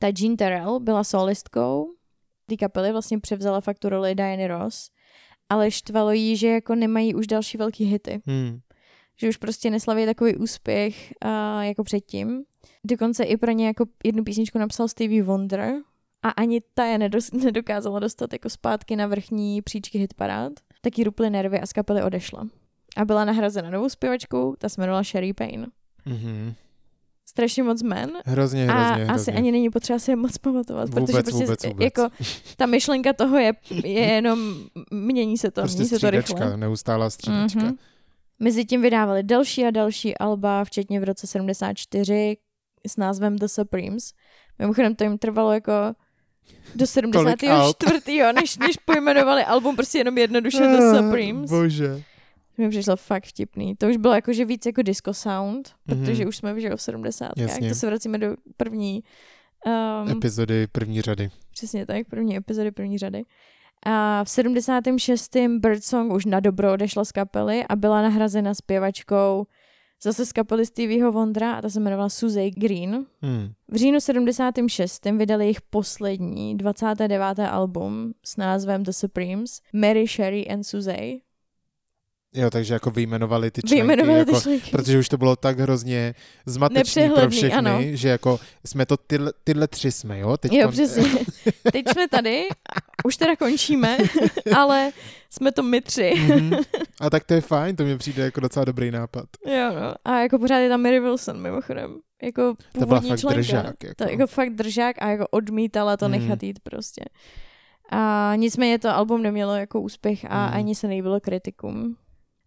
Ta Jean Terrell byla solistkou té kapely, vlastně převzala fakt tu roli Diany Ross, ale štvalo jí, že jako nemají už další velký hity. Hmm. Že už prostě neslaví takový úspěch uh, jako předtím. Dokonce i pro ně jako jednu písničku napsal Stevie Wonder a ani ta je nedos- nedokázala dostat jako zpátky na vrchní příčky hitparád. Taky ruply nervy a z kapely odešla. A byla nahrazena novou zpěvačkou, ta se jmenovala Sherry Payne. Mhm. Strašně moc men, Hrozně, a hrozně, asi hrozně. ani není potřeba si je moc pamatovat, Vůbec, protože prostě vůbec, vůbec. jako ta myšlenka toho je, je jenom, mění se to, prostě mění se to rychle. neustálá střídačka. Mhm. Mezi tím vydávali další a další alba, včetně v roce 74 s názvem The Supremes. Mimochodem to jim trvalo jako do 74. než, než pojmenovali album prostě jenom jednoduše The Ah, Supremes. Bože. Mi přišlo fakt vtipný. To už bylo jakože víc jako disco sound, protože Mhm. už jsme že v 70. Jasně. To se vracíme do první um, Epizody první řady. Přesně tak, první epizody, první řady. A v 76. Birdsong už na dobro odešla z kapely a byla nahrazena zpěvačkou zase z kapely Stevieho Wondera a ta se jmenovala Suzy Green. Hmm. V říjnu 76. vydali jejich poslední 29. album s názvem The Supremes Mary, Sherry and Suzy. Jo, takže jako vyjmenovali ty členky. Vyjmenovali jako, ty členky. Protože už to bylo tak hrozně zmatečný pro všechny, ano. že jako jsme to tyhle, tyhle tři jsme, jo? Teď Jo, přesně. Teď jsme tady, už teda končíme, ale jsme to my tři. Mhm. A tak to je fajn, to mi přijde jako docela dobrý nápad. Jo, no. A jako pořád je tam Mary Wilson, mimochodem. jako To byla fakt členka. držák. Jako. To jako fakt držák a jako odmítala to Hmm. nechat jít prostě. A nicméně to album nemělo jako úspěch a Hmm. ani se nejbylo kritikům.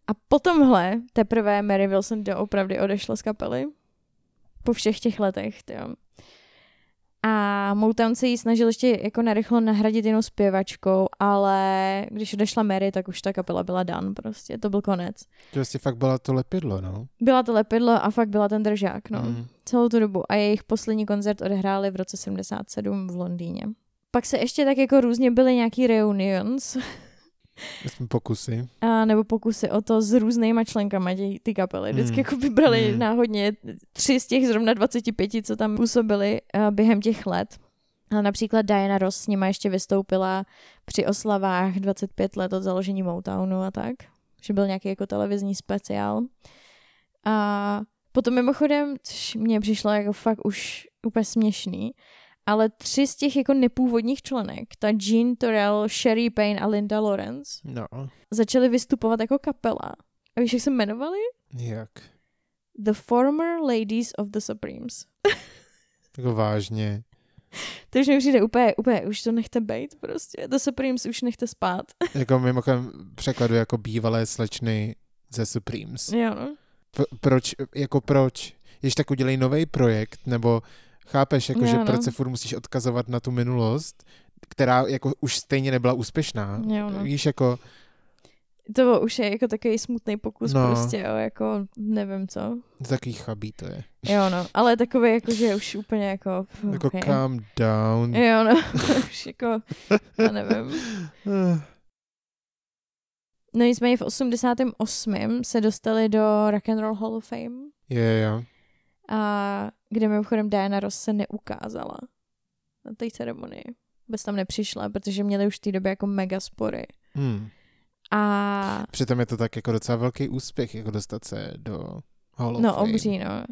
A po tomhle teprve Mary Wilson doopravdy odešla z kapely. Po všech těch letech, jo. A Motown se jí snažil ještě jako narychlo nahradit jinou zpěvačkou, ale když odešla Mary, tak už ta kapela byla dan prostě, to byl konec. To vlastně fakt byla to lepidlo, no. Byla to lepidlo a fakt byla ten držák, no. Mm. Celou tu dobu. A jejich poslední koncert odehráli v roce 77 v Londýně. Pak se ještě tak jako různě byly nějaký reunions, Aspoň pokusy. a nebo pokusy o to s různýma členkama tě, ty kapely. Vždycky Hmm. jako vybrali Hmm. náhodně tři z těch zrovna 25, co tam působili uh, během těch let. A například Diana Ross s nima ještě vystoupila při oslavách 25 let od založení Motownu a tak. Že byl nějaký jako televizní speciál. A potom mimochodem, což mně přišlo jako fakt už úplně směšný, ale tři z těch jako nepůvodních členek, ta Jean Torrell, Sherry Payne a Linda Lawrence, No, začaly vystupovat jako kapela. A víš, jak se jmenovali? jak? The Former Ladies of the Supremes. Jako vážně. To už mi přijde úplně, úplně, už to nechte bejt prostě. The Supremes už nechte spát. Jako mimochodem překladu jako bývalé slečny ze Supremes. jo. P- proč, jako proč? Když tak udělej nový projekt, nebo chápeš, jako, Jo, že no. proč se furt musíš odkazovat na tu minulost, která jako už stejně nebyla úspěšná. Jo, no. Víš, jako, To už je jako takový smutný pokus No. prostě, jo, jako nevím co. takový chabý to je. Jo, no, ale takový jako, že už úplně jako... Jako okay. calm down. Jo, no, už jako, já nevím. No nicméně v 88. se dostali do Rock and Roll Hall of Fame, Je, jo. A kde mimochodem Diana Ross se neukázala na té ceremonii. Vůbec tam nepřišla, protože měli už v té době jako mega spory. Hmm. A Přitom je to tak jako docela velký úspěch, jako dostat se do Hall of no, Fame. obří, no.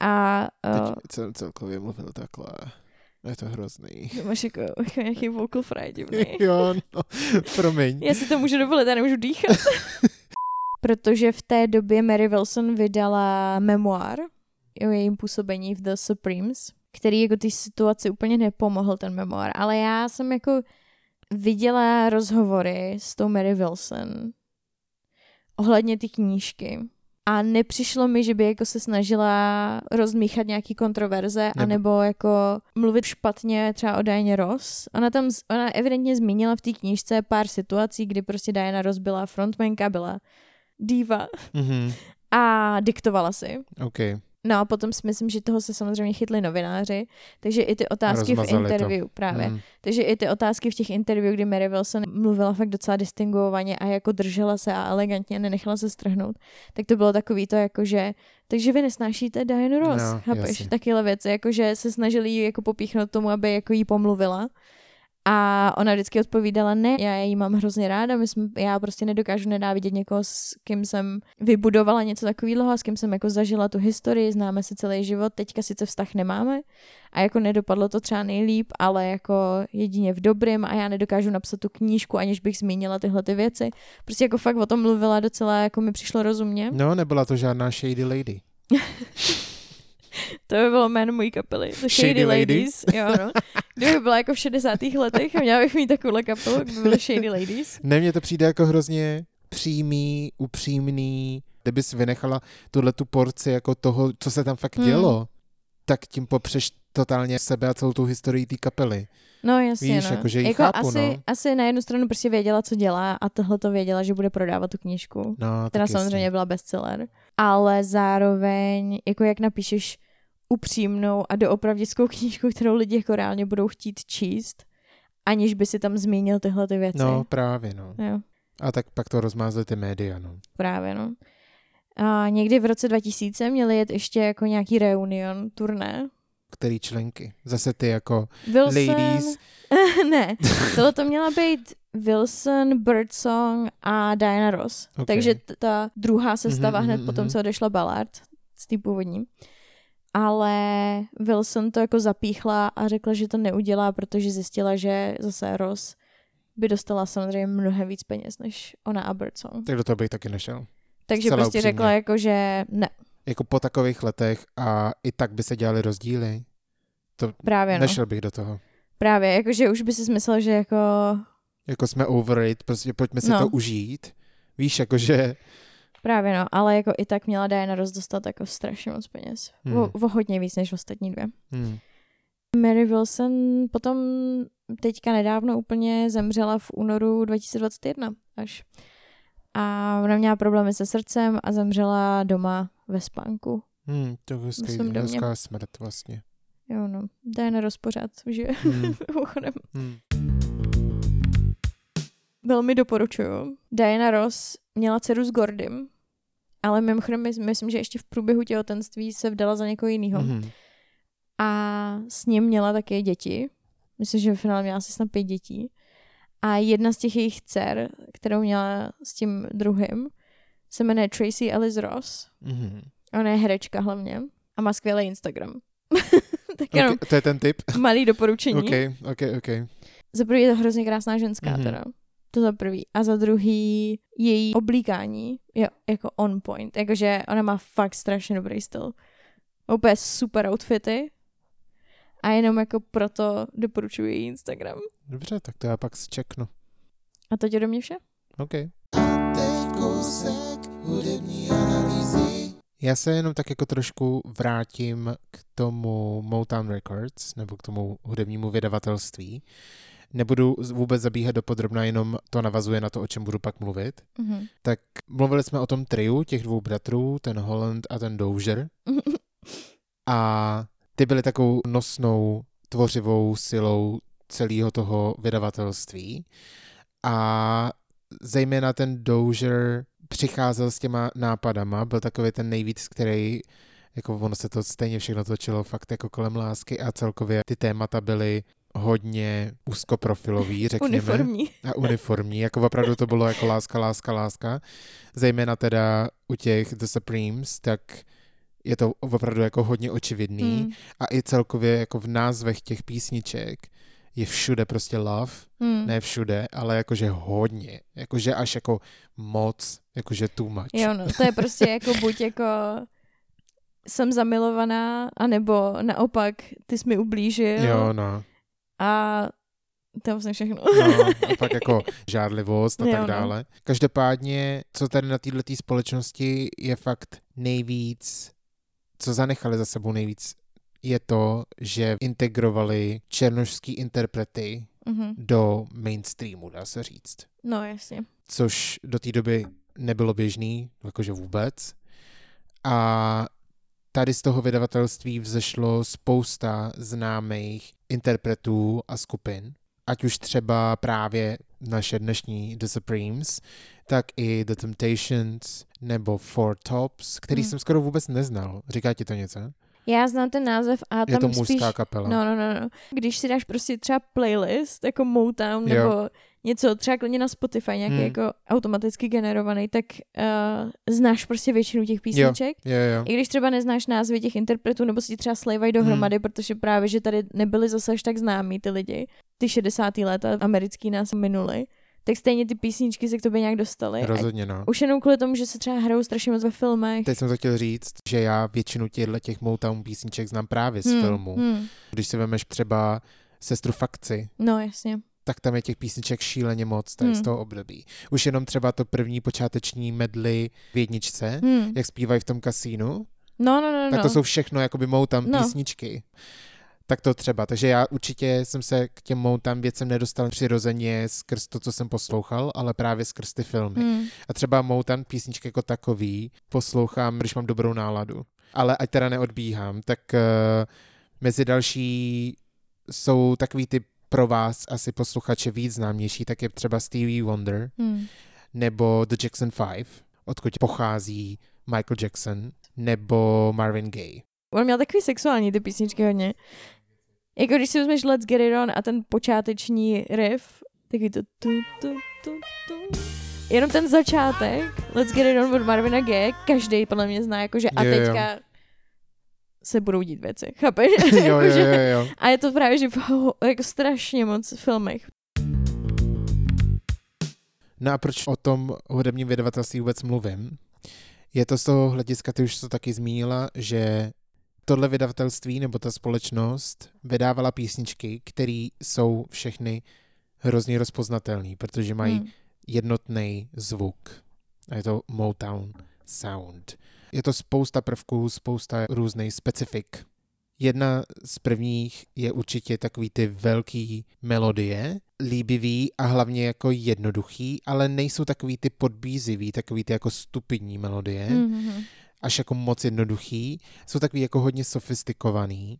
A Teď uh, jsem celkově mluvil takhle. Je to hrozný. máš jako, jako nějaký vocal fry divný. jo, no, promiň. Já si to můžu dovolit, já nemůžu dýchat. Protože v té době Mary Wilson vydala memoir o jejím působení v The Supremes, který jako té situaci úplně nepomohl ten memoir, ale já jsem jako viděla rozhovory s tou Mary Wilson ohledně ty knížky a nepřišlo mi, že by jako se snažila rozmíchat nějaký kontroverze, Nebo- anebo jako mluvit špatně třeba o Diane Ross. Ona tam, ona evidentně zmínila v té knížce pár situací, kdy prostě Diana Ross byla frontmanka, byla diva Mhm, a diktovala si. OK. No a potom si myslím, že toho se samozřejmě chytli novináři, takže i ty otázky v rozmazali to. interview, právě. Mm. Takže i ty otázky v těch interview, kdy Mary Wilson mluvila fakt docela distinguovaně a jako držela se a elegantně nenechala se strhnout, tak to bylo takový to jako, že takže vy nesnášíte Diana Ross, No, chápeš? jasně. Takyhle věci, jako že se snažili jí jako popíchnout tomu, aby jako jí pomluvila. A ona vždycky odpovídala, ne, já ji mám hrozně ráda, my jsme, já prostě nedokážu nenávidět někoho, s kým jsem vybudovala něco takového a s kým jsem jako zažila tu historii, známe se celý život, teďka sice vztah nemáme a jako nedopadlo to třeba nejlíp, ale jako jedině v dobrým a já nedokážu napsat tu knížku, aniž bych zmínila tyhle ty věci. Prostě jako fakt o tom mluvila docela, jako mi přišlo rozumně. No, nebyla to žádná shady lady. To by bylo jméno mojí kapely. The Shady, Shady Ladies. Jo, no. Kdyby byla jako v 60. letech a měla bych mít takovouhle kapelu, by byly Shady Ladies. Ne, mně to přijde jako hrozně přímý, upřímný. Kdybys vynechala tuhle tu porci jako toho, co se tam fakt Hmm. dělo, tak tím popřeš totálně sebe a celou tu historii té kapely. No jasně, Víš, no. jako, že ji jako chápu, asi, no. asi na jednu stranu prostě věděla, co dělá a tohle to věděla, že bude prodávat tu knížku. No, která samozřejmě jasně. byla bestseller. Ale zároveň, jako jak napíšeš upřímnou a doopravdickou knížku, kterou lidi jako reálně budou chtít číst, aniž by si tam zmínil tyhle ty věci. No, právě, no. Jo, A tak pak to rozmázly ty média, no. právě, no. A někdy v roce 2000 měli jet ještě jako nějaký reunion turné. Který členky? Zase ty jako Wilson... ladies. ne, tohle to měla být Wilson, Birdsong a Diana Ross. Ok. Takže ta druhá sestava Mhm, hned mhm, potom, mhm. co odešla Ballard z té původní. Ale Wilson to jako zapíchla a řekla, že to neudělá, protože zjistila, že zase Ross by dostala samozřejmě mnohem víc peněz než ona a Birdsong. Tak do toho bych taky nešel. Takže Zcela prostě upřímně. řekla jako, že ne. Jako po takových letech a i tak by se dělaly rozdíly. Právě no. Nešel bych do toho. Právě, jakože už by si myslel, že jako... Jako jsme over it, prostě pojďme si No. to užít. Víš, jakože... Právě no, ale jako i tak měla Diana Ross dostat jako strašně moc peněz. Hmm. O, o hodně víc než ostatní dvě. Hmm. Mary Wilson potom teďka nedávno úplně zemřela v únoru 2021 až. A ona měla problémy se srdcem a zemřela doma ve spánku. Hmm, to je hezký, hezká smrt vlastně. Jo no, Diana Ross pořád žije. Hmm. Mimochodem. Hmm. Velmi doporučuju. Diana Ross měla dceru s Gordym, ale mimochodem mys- myslím, že ještě v průběhu těhotenství se vdala za někoho jiného. Mhm. A s ním měla také děti. Myslím, že v finále měla asi snad pět dětí. A jedna z těch jejich dcer, kterou měla s tím druhým, se jmenuje Tracy Ellis Ross. Mhm. Ona je herečka hlavně a má skvělý Instagram. tak jenom Okay, to je ten typ? malý doporučení. OK, OK, OK. Za prvý je to hrozně krásná ženská Mhm. mm-hmm. teda. To za prvý. A za druhý její oblíkání je jako on point. Jakože ona má fakt strašně dobrý styl. Úplně super outfity. A jenom jako proto doporučuji její Instagram. Dobře, tak to já pak zčeknu. A to je do mě vše. OK. Já se jenom tak jako trošku vrátím k tomu Motown Records, nebo k tomu hudebnímu vydavatelství. Nebudu vůbec zabíhat do podrobna, jenom to navazuje na to, o čem budu pak mluvit. Mhm. Tak mluvili jsme o tom triu těch dvou bratrů, ten Holland a ten Dozier. A ty byly takovou nosnou tvořivou silou celého toho vydavatelství. A zejména ten Dozier přicházel s těma nápadama, byl takový ten nejvíc, který jako ono se to stejně všechno točilo fakt jako kolem lásky a celkově ty témata byly hodně úzkoprofilový, řekněme. Uniformní. A uniformní, jako opravdu to bylo jako láska, láska, láska. Zejména teda u těch The Supremes, tak je to opravdu jako hodně očividný. Hmm. A i celkově jako v názvech těch písniček je všude prostě love, Hmm. ne všude, ale jakože hodně, jakože až jako moc, jakože too much. Jo, no, to je prostě jako buď jako jsem zamilovaná, anebo naopak ty jsi mi ublížil Jo, no. A to je vlastně všechno. No, a pak jako žádlivost a Jo, tak no. dále. Každopádně, co tady na této společnosti je fakt nejvíc, co zanechali za sebou nejvíc, je to, že integrovali černošský interprety Mhm. do mainstreamu, dá se říct. No, jasně. Což do té doby nebylo běžný, jakože vůbec. A tady z toho vydavatelství vzešlo spousta známých interpretů a skupin. Ať už třeba právě naše dnešní The Supremes, tak i The Temptations nebo Four Tops, který Hmm. jsem skoro vůbec neznal. Říká ti to něco? Já znám ten název a Je tam to mužská spíš... kapela. No, no, no, no. Když si dáš prostě třeba playlist, jako Motown, Jo. nebo něco třeba klidně na Spotify, nějaký Hmm. jako automaticky generovaný, tak uh, znáš prostě většinu těch písniček. Jo, jo. I když třeba neznáš názvy těch interpretů, nebo si ti třeba slejvají dohromady, Hmm. protože právě, že tady nebyli zase až tak známí ty lidi. Ty 60. léta americký nás minuli. Tak stejně ty písničky se k tobě nějak dostaly. Rozhodně, no. Už jenom kvůli tomu, že se třeba hrajou strašně moc ve filmech. Teď jsem to chtěl říct, že já většinu těchto těch Motown písniček znám právě z Hmm, filmu. hmm. Když si vemeš třeba sestru Fakci, No, jasně. Tak tam je těch písniček šíleně moc tady z Hmm. toho období. Už jenom třeba to první počáteční medly v jedničce, Hmm. jak zpívají v tom kasínu, No, no, no, tak no. to jsou všechno jakoby Motown No. písničky. Tak to třeba. Takže já určitě jsem se k těm Motown věcem nedostal přirozeně skrz to, co jsem poslouchal, ale právě skrz ty filmy. Hmm. A třeba Motown písničky jako takový poslouchám, když mám dobrou náladu. Ale ať teda neodbíhám, tak uh, mezi další jsou takový ty pro vás asi posluchače víc známější, tak je třeba Stevie Wonder Hmm. nebo The Jackson 5, odkud pochází Michael Jackson, nebo Marvin Gaye. On měl takový sexuální ty písničky hodně. Jako když si vezmeš Let's Get It On a ten počáteční riff, taky to tu, tu, tu, tu. Jenom ten začátek, Let's Get It On od Marvina Gaye, každý podle mě zná, jakože a teďka se budou dít věci, chápeš? jo, jo, jo, jo. A je to právě, že v jako strašně moc filmech. No a proč o tom hudebním vydavatelství vůbec mluvím? Je to z toho hlediska, ty už to taky zmínila, že tohle vydavatelství nebo ta společnost vydávala písničky, které jsou všechny hrozně rozpoznatelné, protože mají Hmm. jednotný zvuk. A je to Motown Sound. Je to spousta prvků, spousta různých specifik. Jedna z prvních je určitě takový ty velký melodie, líbivý a hlavně jako jednoduchý, ale nejsou takový ty podbízivý, takový ty jako stupidní melodie, Mm-hmm. až jako moc jednoduchý. Jsou takový jako hodně sofistikovaný.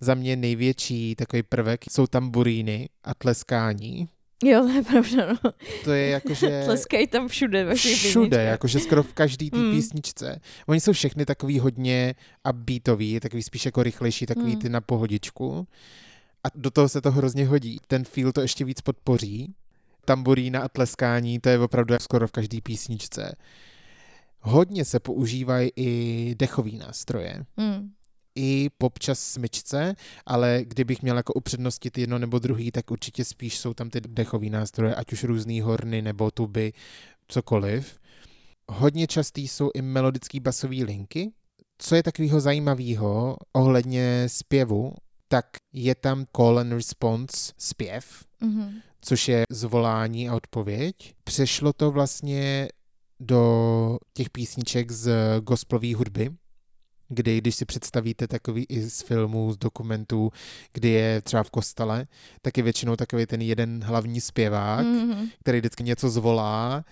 Za mě největší takový prvek jsou tamburíny a tleskání. Jo, to je pravda, no. To je jakože... Tleskají tam všude ve všech Všude, písničkách. jakože skoro v každý té Mm. písničce. Oni jsou všechny takový hodně upbeatový, takový spíš jako rychlejší, takový Mm. ty na pohodičku. A do toho se to hrozně hodí. Ten feel to ještě víc podpoří. Tamburína a tleskání, to je opravdu skoro v každé písničce. Hodně se používají i dechový nástroje. Mm. I občas smyčce, ale kdybych měl jako upřednostit jedno nebo druhý, tak určitě spíš jsou tam ty dechový nástroje, ať už různý horny nebo tuby, cokoliv. Hodně častý jsou i melodický basové linky. Co je takového zajímavého ohledně zpěvu, tak je tam call and response zpěv, Mm-hmm. což je zvolání a odpověď. Přešlo to vlastně do těch písniček z gospelové hudby, kdy, když si představíte takový i z filmů, z dokumentů, kdy je třeba v kostele, tak je většinou takový ten jeden hlavní zpěvák, Mm-hmm. který vždycky něco zvolá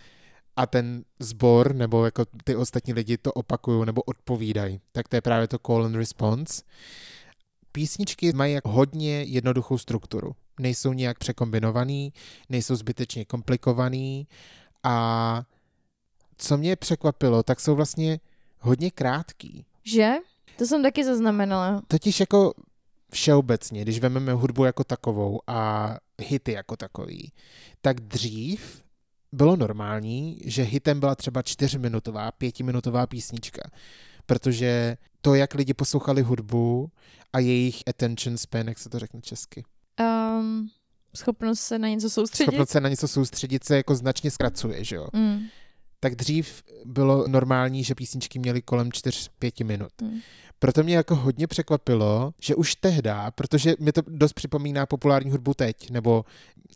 a ten zbor nebo jako ty ostatní lidi to opakují nebo odpovídají. Tak to je právě to call and response. Písničky mají jako hodně jednoduchou strukturu. Nejsou nějak překombinovaný, nejsou zbytečně komplikovaný a co mě překvapilo, tak jsou vlastně hodně krátký. Že? To jsem taky zaznamenala. Totiž jako všeobecně, když vezmeme hudbu jako takovou a hity jako takový, tak dřív bylo normální, že hitem byla třeba čtyřminutová, pětiminutová písnička. Protože to, jak lidi poslouchali hudbu a jejich attention span, jak se to řekne česky, Um, schopnost se na něco soustředit. schopnost se na něco soustředit se jako značně zkracuje, že jo. Mm. Tak dřív bylo normální, že písničky měly kolem 4-5 minut. Mm. Proto mě jako hodně překvapilo, že už tehda, protože mi to dost připomíná populární hudbu teď, nebo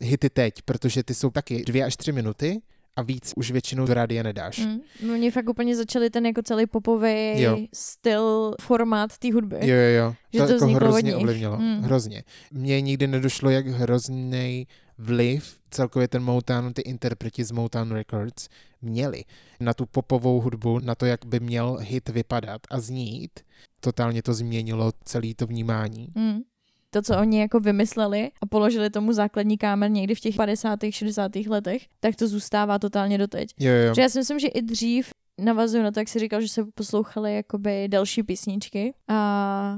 hity teď, protože ty jsou taky dvě až tři minuty a víc už většinou do rádia nedáš. Mm. No, Oni fakt úplně začali ten jako celý popový Jo. styl, formát té hudby. Jo, jo, jo. Že to, to jako hrozně ovlivnilo. Mm. Hrozně. Mně nikdy nedošlo, jak hrozný vliv celkově ten Motown, ty interpreti z Motown Records měli na tu popovou hudbu, na to, jak by měl hit vypadat a znít. Totálně to změnilo celé to vnímání. Mm. To, co oni jako vymysleli a položili tomu základní kámen někdy v těch 50. 60. letech, tak to zůstává totálně doteď. Jo, jo. Že já si myslím, že i dřív navazuju na to, jak jsi říkal, že se poslouchaly jakoby další písničky a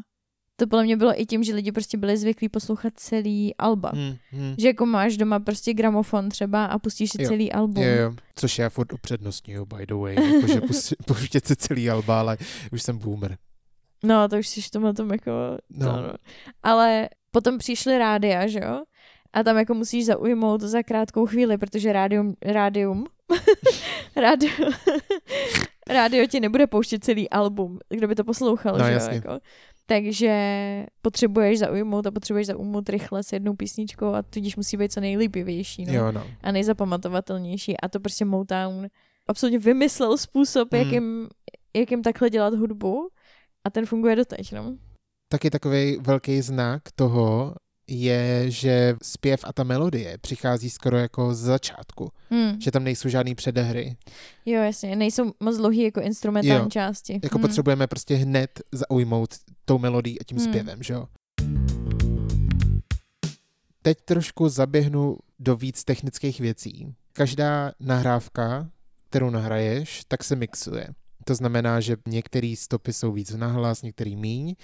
to podle mě bylo i tím, že lidi prostě byli zvyklí poslouchat celý alba. Hmm, hmm. Že jako máš doma prostě gramofon třeba a pustíš si Jo. celý album. Jo, jo, což já furt upřednostňuju, by the way, jakože pouštět si celý alba, ale už jsem boomer. No, to už jsi tomhle tom jako... No. To, no. Ale potom přišly rádia, že jo? A tam jako musíš zaujmout za krátkou chvíli, protože rádium, rádium, rádio, rádio ti nebude pouštět celý album, kdo by to poslouchal, No, že jasně. jo? Jako. Takže potřebuješ zaujmout a potřebuješ zaujmout rychle s jednou písničkou a tudíž musí být co nejlíbivější no? Jo, no. a nejzapamatovatelnější. A to prostě Motown absolutně vymyslel způsob, Mm. jakým, jakým takhle dělat hudbu a ten funguje doteď, no. Taky takový velký znak toho je, že zpěv a ta melodie přichází skoro jako z začátku. Hmm. Že tam nejsou žádný předehry. Jo, jasně, nejsou moc dlouhý jako instrumentální Jo. části. Jako Hmm. potřebujeme prostě hned zaujmout tou melodií a tím Hmm. zpěvem, že jo? Teď trošku zaběhnu do víc technických věcí. Každá nahrávka, kterou nahraješ, tak se mixuje. To znamená, že některé stopy jsou víc nahlas, některý míň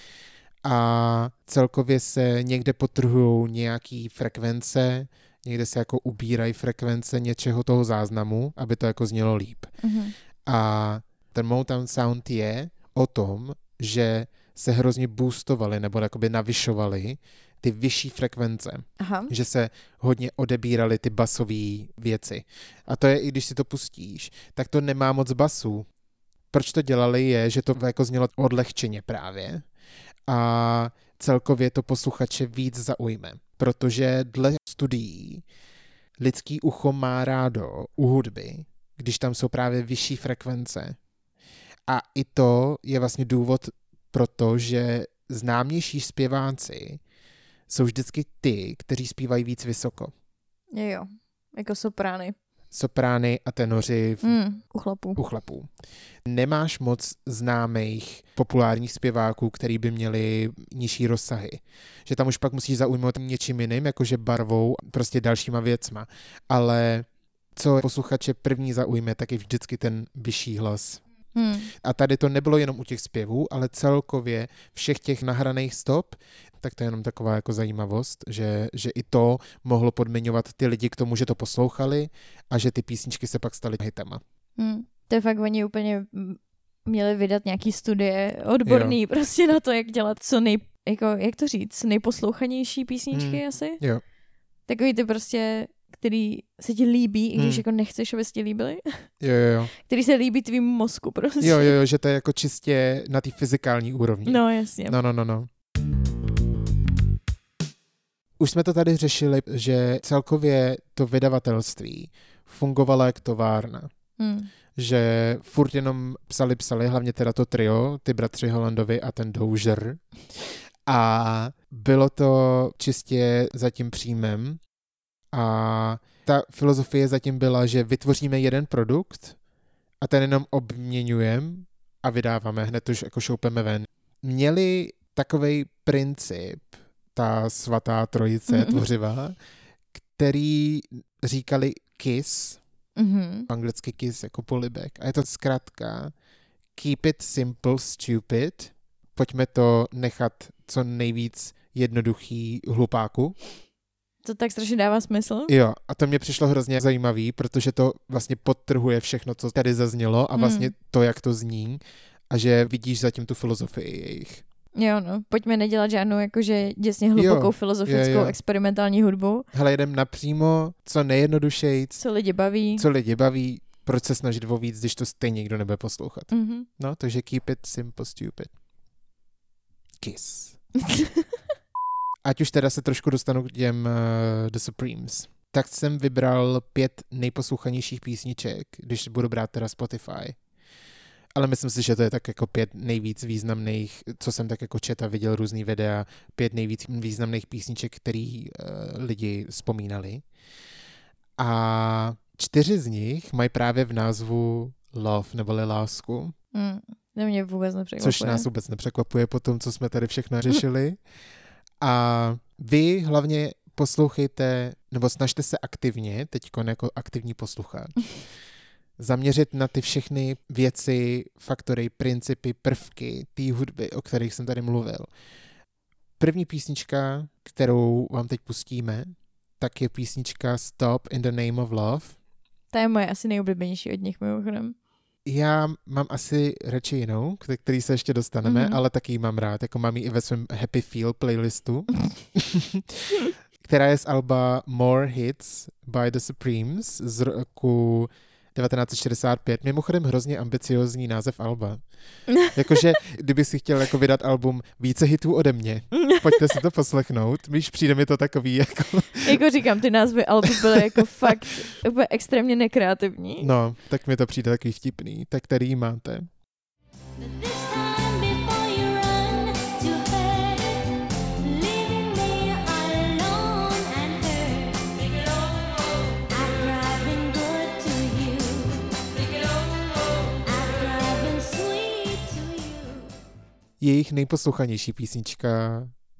a celkově se někde potrhují nějaký frekvence, někde se jako ubírají frekvence něčeho toho záznamu, aby to jako znělo líp. Mhm. A ten Motown Sound je o tom, že se hrozně boostovaly nebo jakoby navyšovaly ty vyšší frekvence, Aha. že se hodně odebíraly ty basové věci. A to je, i když si to pustíš, tak to nemá moc basů, proč to dělali, je, že to jako znělo odlehčeně právě a celkově to posluchače víc zaujme, protože dle studií lidský ucho má rádo u hudby, když tam jsou právě vyšší frekvence. A i to je vlastně důvod pro to, že známější zpěváci jsou vždycky ty, kteří zpívají víc vysoko. Jo. Jako soprány. Soprány a tenoři v Hmm, u chlapů. u chlapů. Nemáš moc známých populárních zpěváků, který by měli nižší rozsahy. Že tam už pak musíš zaujmout něčím jiným, jakože barvou, prostě dalšíma věcma. Ale co posluchače první zaujme, tak je vždycky ten vyšší hlas. Hmm. A tady to nebylo jenom u těch zpěvů, ale celkově všech těch nahraných stop, tak to je jenom taková jako zajímavost, že, že i to mohlo podmiňovat ty lidi k tomu, že to poslouchali a že ty písničky se pak staly hitama. Hmm. To je fakt, oni úplně měli vydat nějaký studie odborný jo. prostě na to, jak dělat co nej, jako, jak to říct, nejposlouchanější písničky Hmm. asi. Jo. Takový ty prostě, který se ti líbí, i když Hmm. jako nechceš, aby se ti líbily. Jo, jo, jo. který se líbí tvým mozku prostě. Jo, jo, jo, že to je jako čistě na té fyzikální úrovni. No jasně. No, no, no, no. Už jsme to tady řešili, že celkově to vydavatelství fungovalo jak továrna. Hmm. Že furt jenom psali, psali, hlavně teda to trio, ty bratři Holandovi a ten Dozier. A bylo to čistě za tím příjmem. A ta filozofie zatím byla, že vytvoříme jeden produkt a ten jenom obměňujeme a vydáváme, hned to už jako šoupeme ven. Měli takový princip, ta svatá trojice Mhm. tvořivá, který říkali KISS, Mhm. anglicky KISS jako polibek. A je to zkrátka Keep it simple, stupid. Pojďme to nechat co nejvíc jednoduchý hlupáku. To tak strašně dává smysl. Jo, a to mě přišlo hrozně zajímavý, protože to vlastně podtrhuje všechno, co tady zaznělo a vlastně Hmm. to, jak to zní a že vidíš zatím tu filozofii jejich. Jo, no. Pojďme nedělat žádnou jakože děsně hlubokou Jo, filozofickou jo, jo. experimentální hudbu, Hele, jdem napřímo, co nejjednodušejc, co lidi baví. co lidi baví, proč se snažit o víc, když to stejně nikdo nebude poslouchat. Mhm. No, takže keep it simple, stupid. Kiss. Ať už teda se trošku dostanu k těm uh, The Supremes. Tak jsem vybral pět nejposlouchanějších písniček, když budu brát teda Spotify. Ale myslím si, že to je tak jako pět nejvíc významných, co jsem tak jako čet a viděl různý videa, pět nejvíc významných písniček, který uh, lidi vzpomínali. A čtyři z nich mají právě v názvu Love neboli lásku. Mm, to mě vůbec nepřekvapuje. Což nás vůbec nepřekvapuje po tom, co jsme tady všechno řešili. A vy hlavně poslouchejte, nebo snažte se aktivně, teď jako aktivní posluchač, zaměřit na ty všechny věci, faktory, principy, prvky té hudby, o kterých jsem tady mluvil. První písnička, kterou vám teď pustíme, tak je písnička Stop in the Name of Love. Ta je moje asi nejoblíbenější od nich mimochodem. Já mám asi radši jinou, k který se ještě dostaneme, Mhm. mm-hmm. ale taky ji mám rád, jako mám ji i ve svém Happy Feel playlistu, která je z alba More Hits by the Supremes z roku 1965. Mimochodem hrozně ambiciozní název alba. Jakože, kdyby si chtěl jako vydat album více hitů ode mě, pojďte si to poslechnout. Víš, přijde mi to takový jako... jako říkám, ty názvy albu byly jako fakt úplně extrémně nekreativní. No, tak mi to přijde takový vtipný. Tak který máte? Jejich nejposlouchanější písnička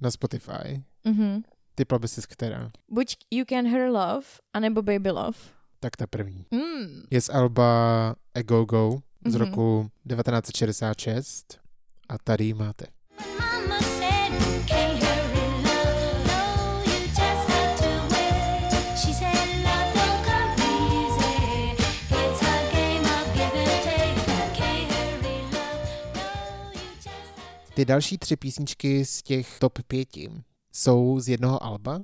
na Spotify. Mhm. Typla by si která? Buď You Can Her Love, anebo Baby Love. Tak ta první. Mm. Je z Alba A Go Go z Mhm. roku 1966 a tady ji máte. Mama Ty další tři písničky z těch top pěti jsou z jednoho alba,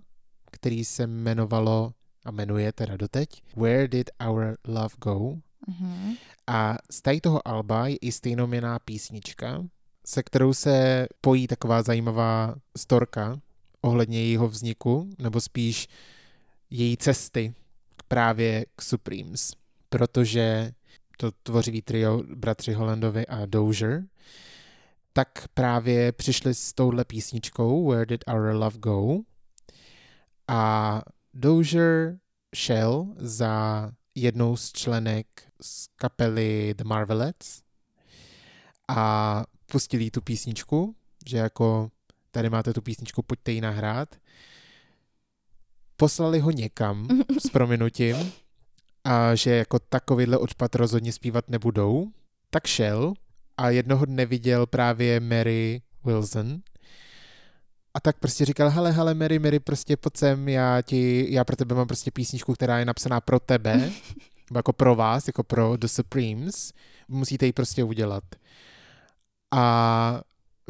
který se jmenovalo a jmenuje teda doteď Where Did Our Love Go? Mhm. A z tady toho alba je i stejnoměná písnička, se kterou se pojí taková zajímavá storka ohledně jejího vzniku, nebo spíš její cesty právě k Supremes. Protože to tvořivý trio bratři Hollandovi a Dozier, tak právě přišli s touhle písničkou Where Did Our Love Go? A Dozier šel za jednou z členek z kapely The Marvelettes a pustili tu písničku, že jako tady máte tu písničku, pojďte ji nahrát. Poslali ho někam s prominutím a že jako takovýhle odpad rozhodně zpívat nebudou, tak šel a jednoho dne viděl právě Mary Wilson a tak prostě říkal, hele, hele, Mary, Mary, prostě pojď sem, já, ti, já pro tebe mám prostě písničku, která je napsaná pro tebe, nebo jako pro vás, jako pro The Supremes, musíte ji prostě udělat. A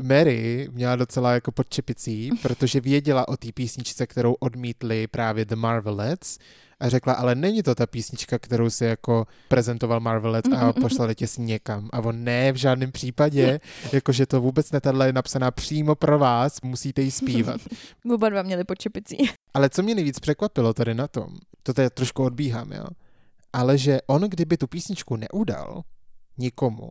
Mary měla docela jako pod čepicí, protože věděla o té písničce, kterou odmítli právě The Marvelettes a řekla, ale není to ta písnička, kterou si jako prezentoval Marvelettes a poslali tě s někam. A on ne, v žádném případě, jakože to vůbec ne, tahle je napsaná přímo pro vás, musíte ji zpívat. Oba dva měli pod čepicí. Ale co mě nejvíc překvapilo tady na tom, to tady trošku odbíhám, jo, ale že on, kdyby tu písničku neudal nikomu,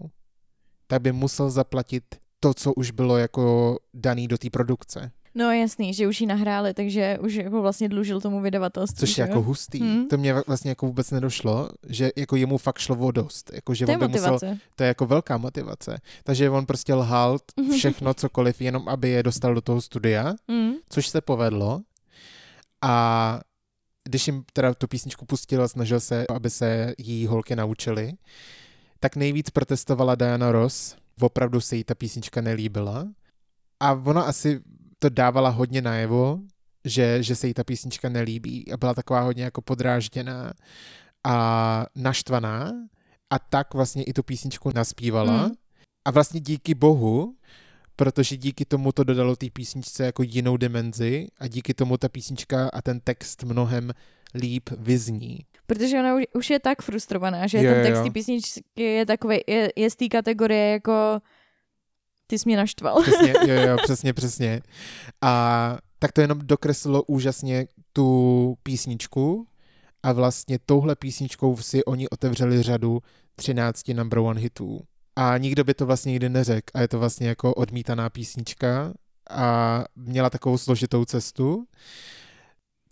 tak by musel zaplatit to, co už bylo jako daný do té produkce. No jasný, že už ji nahráli, takže už jako vlastně dlužil tomu vydavatelství. Což je jako hustý. Hmm. To mě vlastně jako vůbec nedošlo, že jako jemu fakt šlo o dost. Jako, že To je on by musel, to je jako velká motivace. Takže on prostě lhal všechno, cokoliv, jenom aby je dostal do toho studia, Mm. což se povedlo. A když jim teda tu písničku pustil a snažil se, aby se jí holky naučili, tak nejvíc protestovala Diana Ross. Opravdu se jí ta písnička nelíbila. A ona asi to dávala hodně najevo, že, že se jí ta písnička nelíbí. A byla taková hodně jako podrážděná a naštvaná. A tak vlastně i tu písničku naspívala. Mm. A vlastně díky bohu, protože díky tomu to dodalo té písničce jako jinou dimenzi a díky tomu ta písnička a ten text mnohem líp vyzní. Protože ona už- už je tak frustrovaná, že Jo, ten text té písničky je takový, je, je z té kategorie jako ty jsi mě naštval. Přesně, jo, jo, přesně, přesně. A tak to jenom dokreslilo úžasně tu písničku a vlastně touhle písničkou si oni otevřeli řadu 13 number one hitů. A nikdo by to vlastně nikdy neřekl. A je to vlastně jako odmítaná písnička a měla takovou složitou cestu.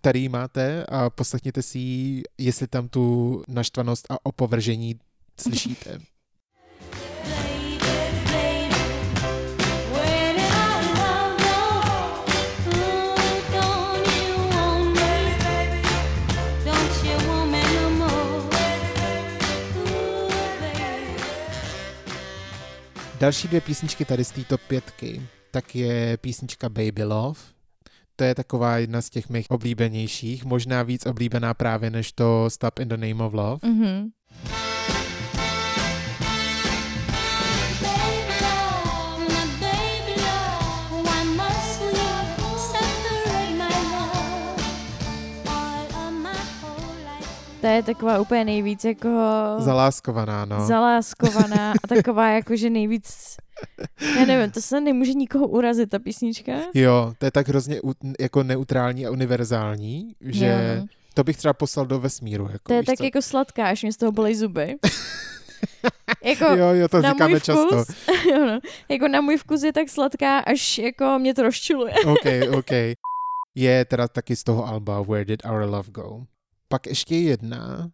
Tady ji máte a poslechněte si ji, jestli tam tu naštvanost a opovržení slyšíte. Další dvě písničky tady z této pětky, tak je písnička Baby Love. To je taková jedna z těch mých oblíbenějších, možná víc oblíbená právě než to Stop in the Name of Love. Mhm. To je taková úplně nejvíc jako Zaláskovaná, no. zaláskovaná a taková jako, že nejvíc, já nevím, to se nemůže nikoho urazit, ta písnička. Jo, to je tak hrozně jako neutrální a univerzální, že Jo, no. to bych třeba poslal do vesmíru. Jako, To je tak co? jako sladká, až mě z toho bolej zuby. jako, Jo, jo, to na říkáme můj často. vkus, jo, no, jako na můj vkus je tak sladká, až jako mě to rozčiluje. OK, OK. Je teda taky z toho alba Where Did Our Love Go. Pak ještě jedna,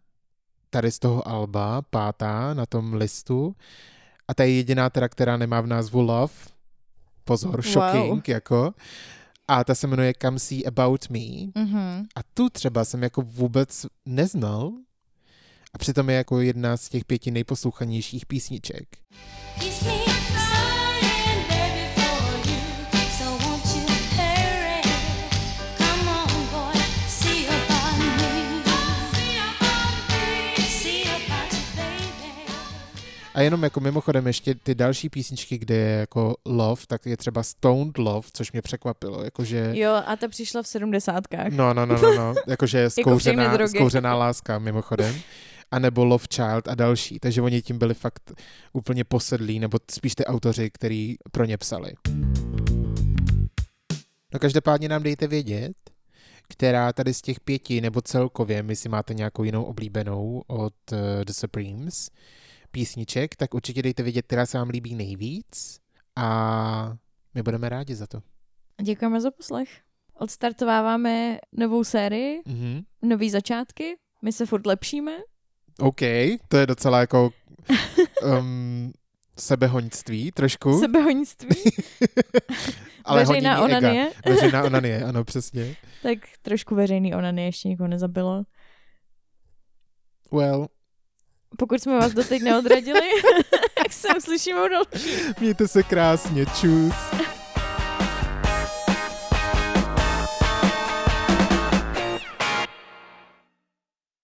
tady z toho alba, pátá na tom listu. A ta je jediná teda, která nemá v názvu Love. Pozor, shocking, jako. A ta se jmenuje Come See About Me. Mhm. A tu třeba jsem jako vůbec neznal. A přitom je jako jedna z těch pěti nejposlouchanějších písniček. Kiss me A jenom jako mimochodem ještě ty další písničky, kde je jako love, tak je třeba Stoned Love, což mě překvapilo, jakože... Jo, a ta přišla v sedmdesátkách. No, no, no, no, no. jakože Jako zkouřená, drogy. zkouřená láska, mimochodem. anebo Love Child a další. Takže oni tím byli fakt úplně posedlí, nebo spíš ty autoři, který pro ně psali. No každopádně nám dejte vědět, která tady z těch pěti, nebo celkově, my si máte nějakou jinou oblíbenou od uh, The Supremes písniček, tak určitě dejte vědět, která se vám líbí nejvíc a my budeme rádi za to. Děkujeme za poslech. Odstartováváme novou sérii, Mhm. nový začátky, my se furt lepšíme. OK, to je docela jako um, sebehoňství trošku, Sebehonictví, ale veřejná onanie, Veřejná onanie, ano, přesně. tak trošku veřejný onanie ještě nikoho nezabilo. Well, Pokud jsme vás doteď neodradili, tak se uslyšíme u další. mějte se krásně, čus.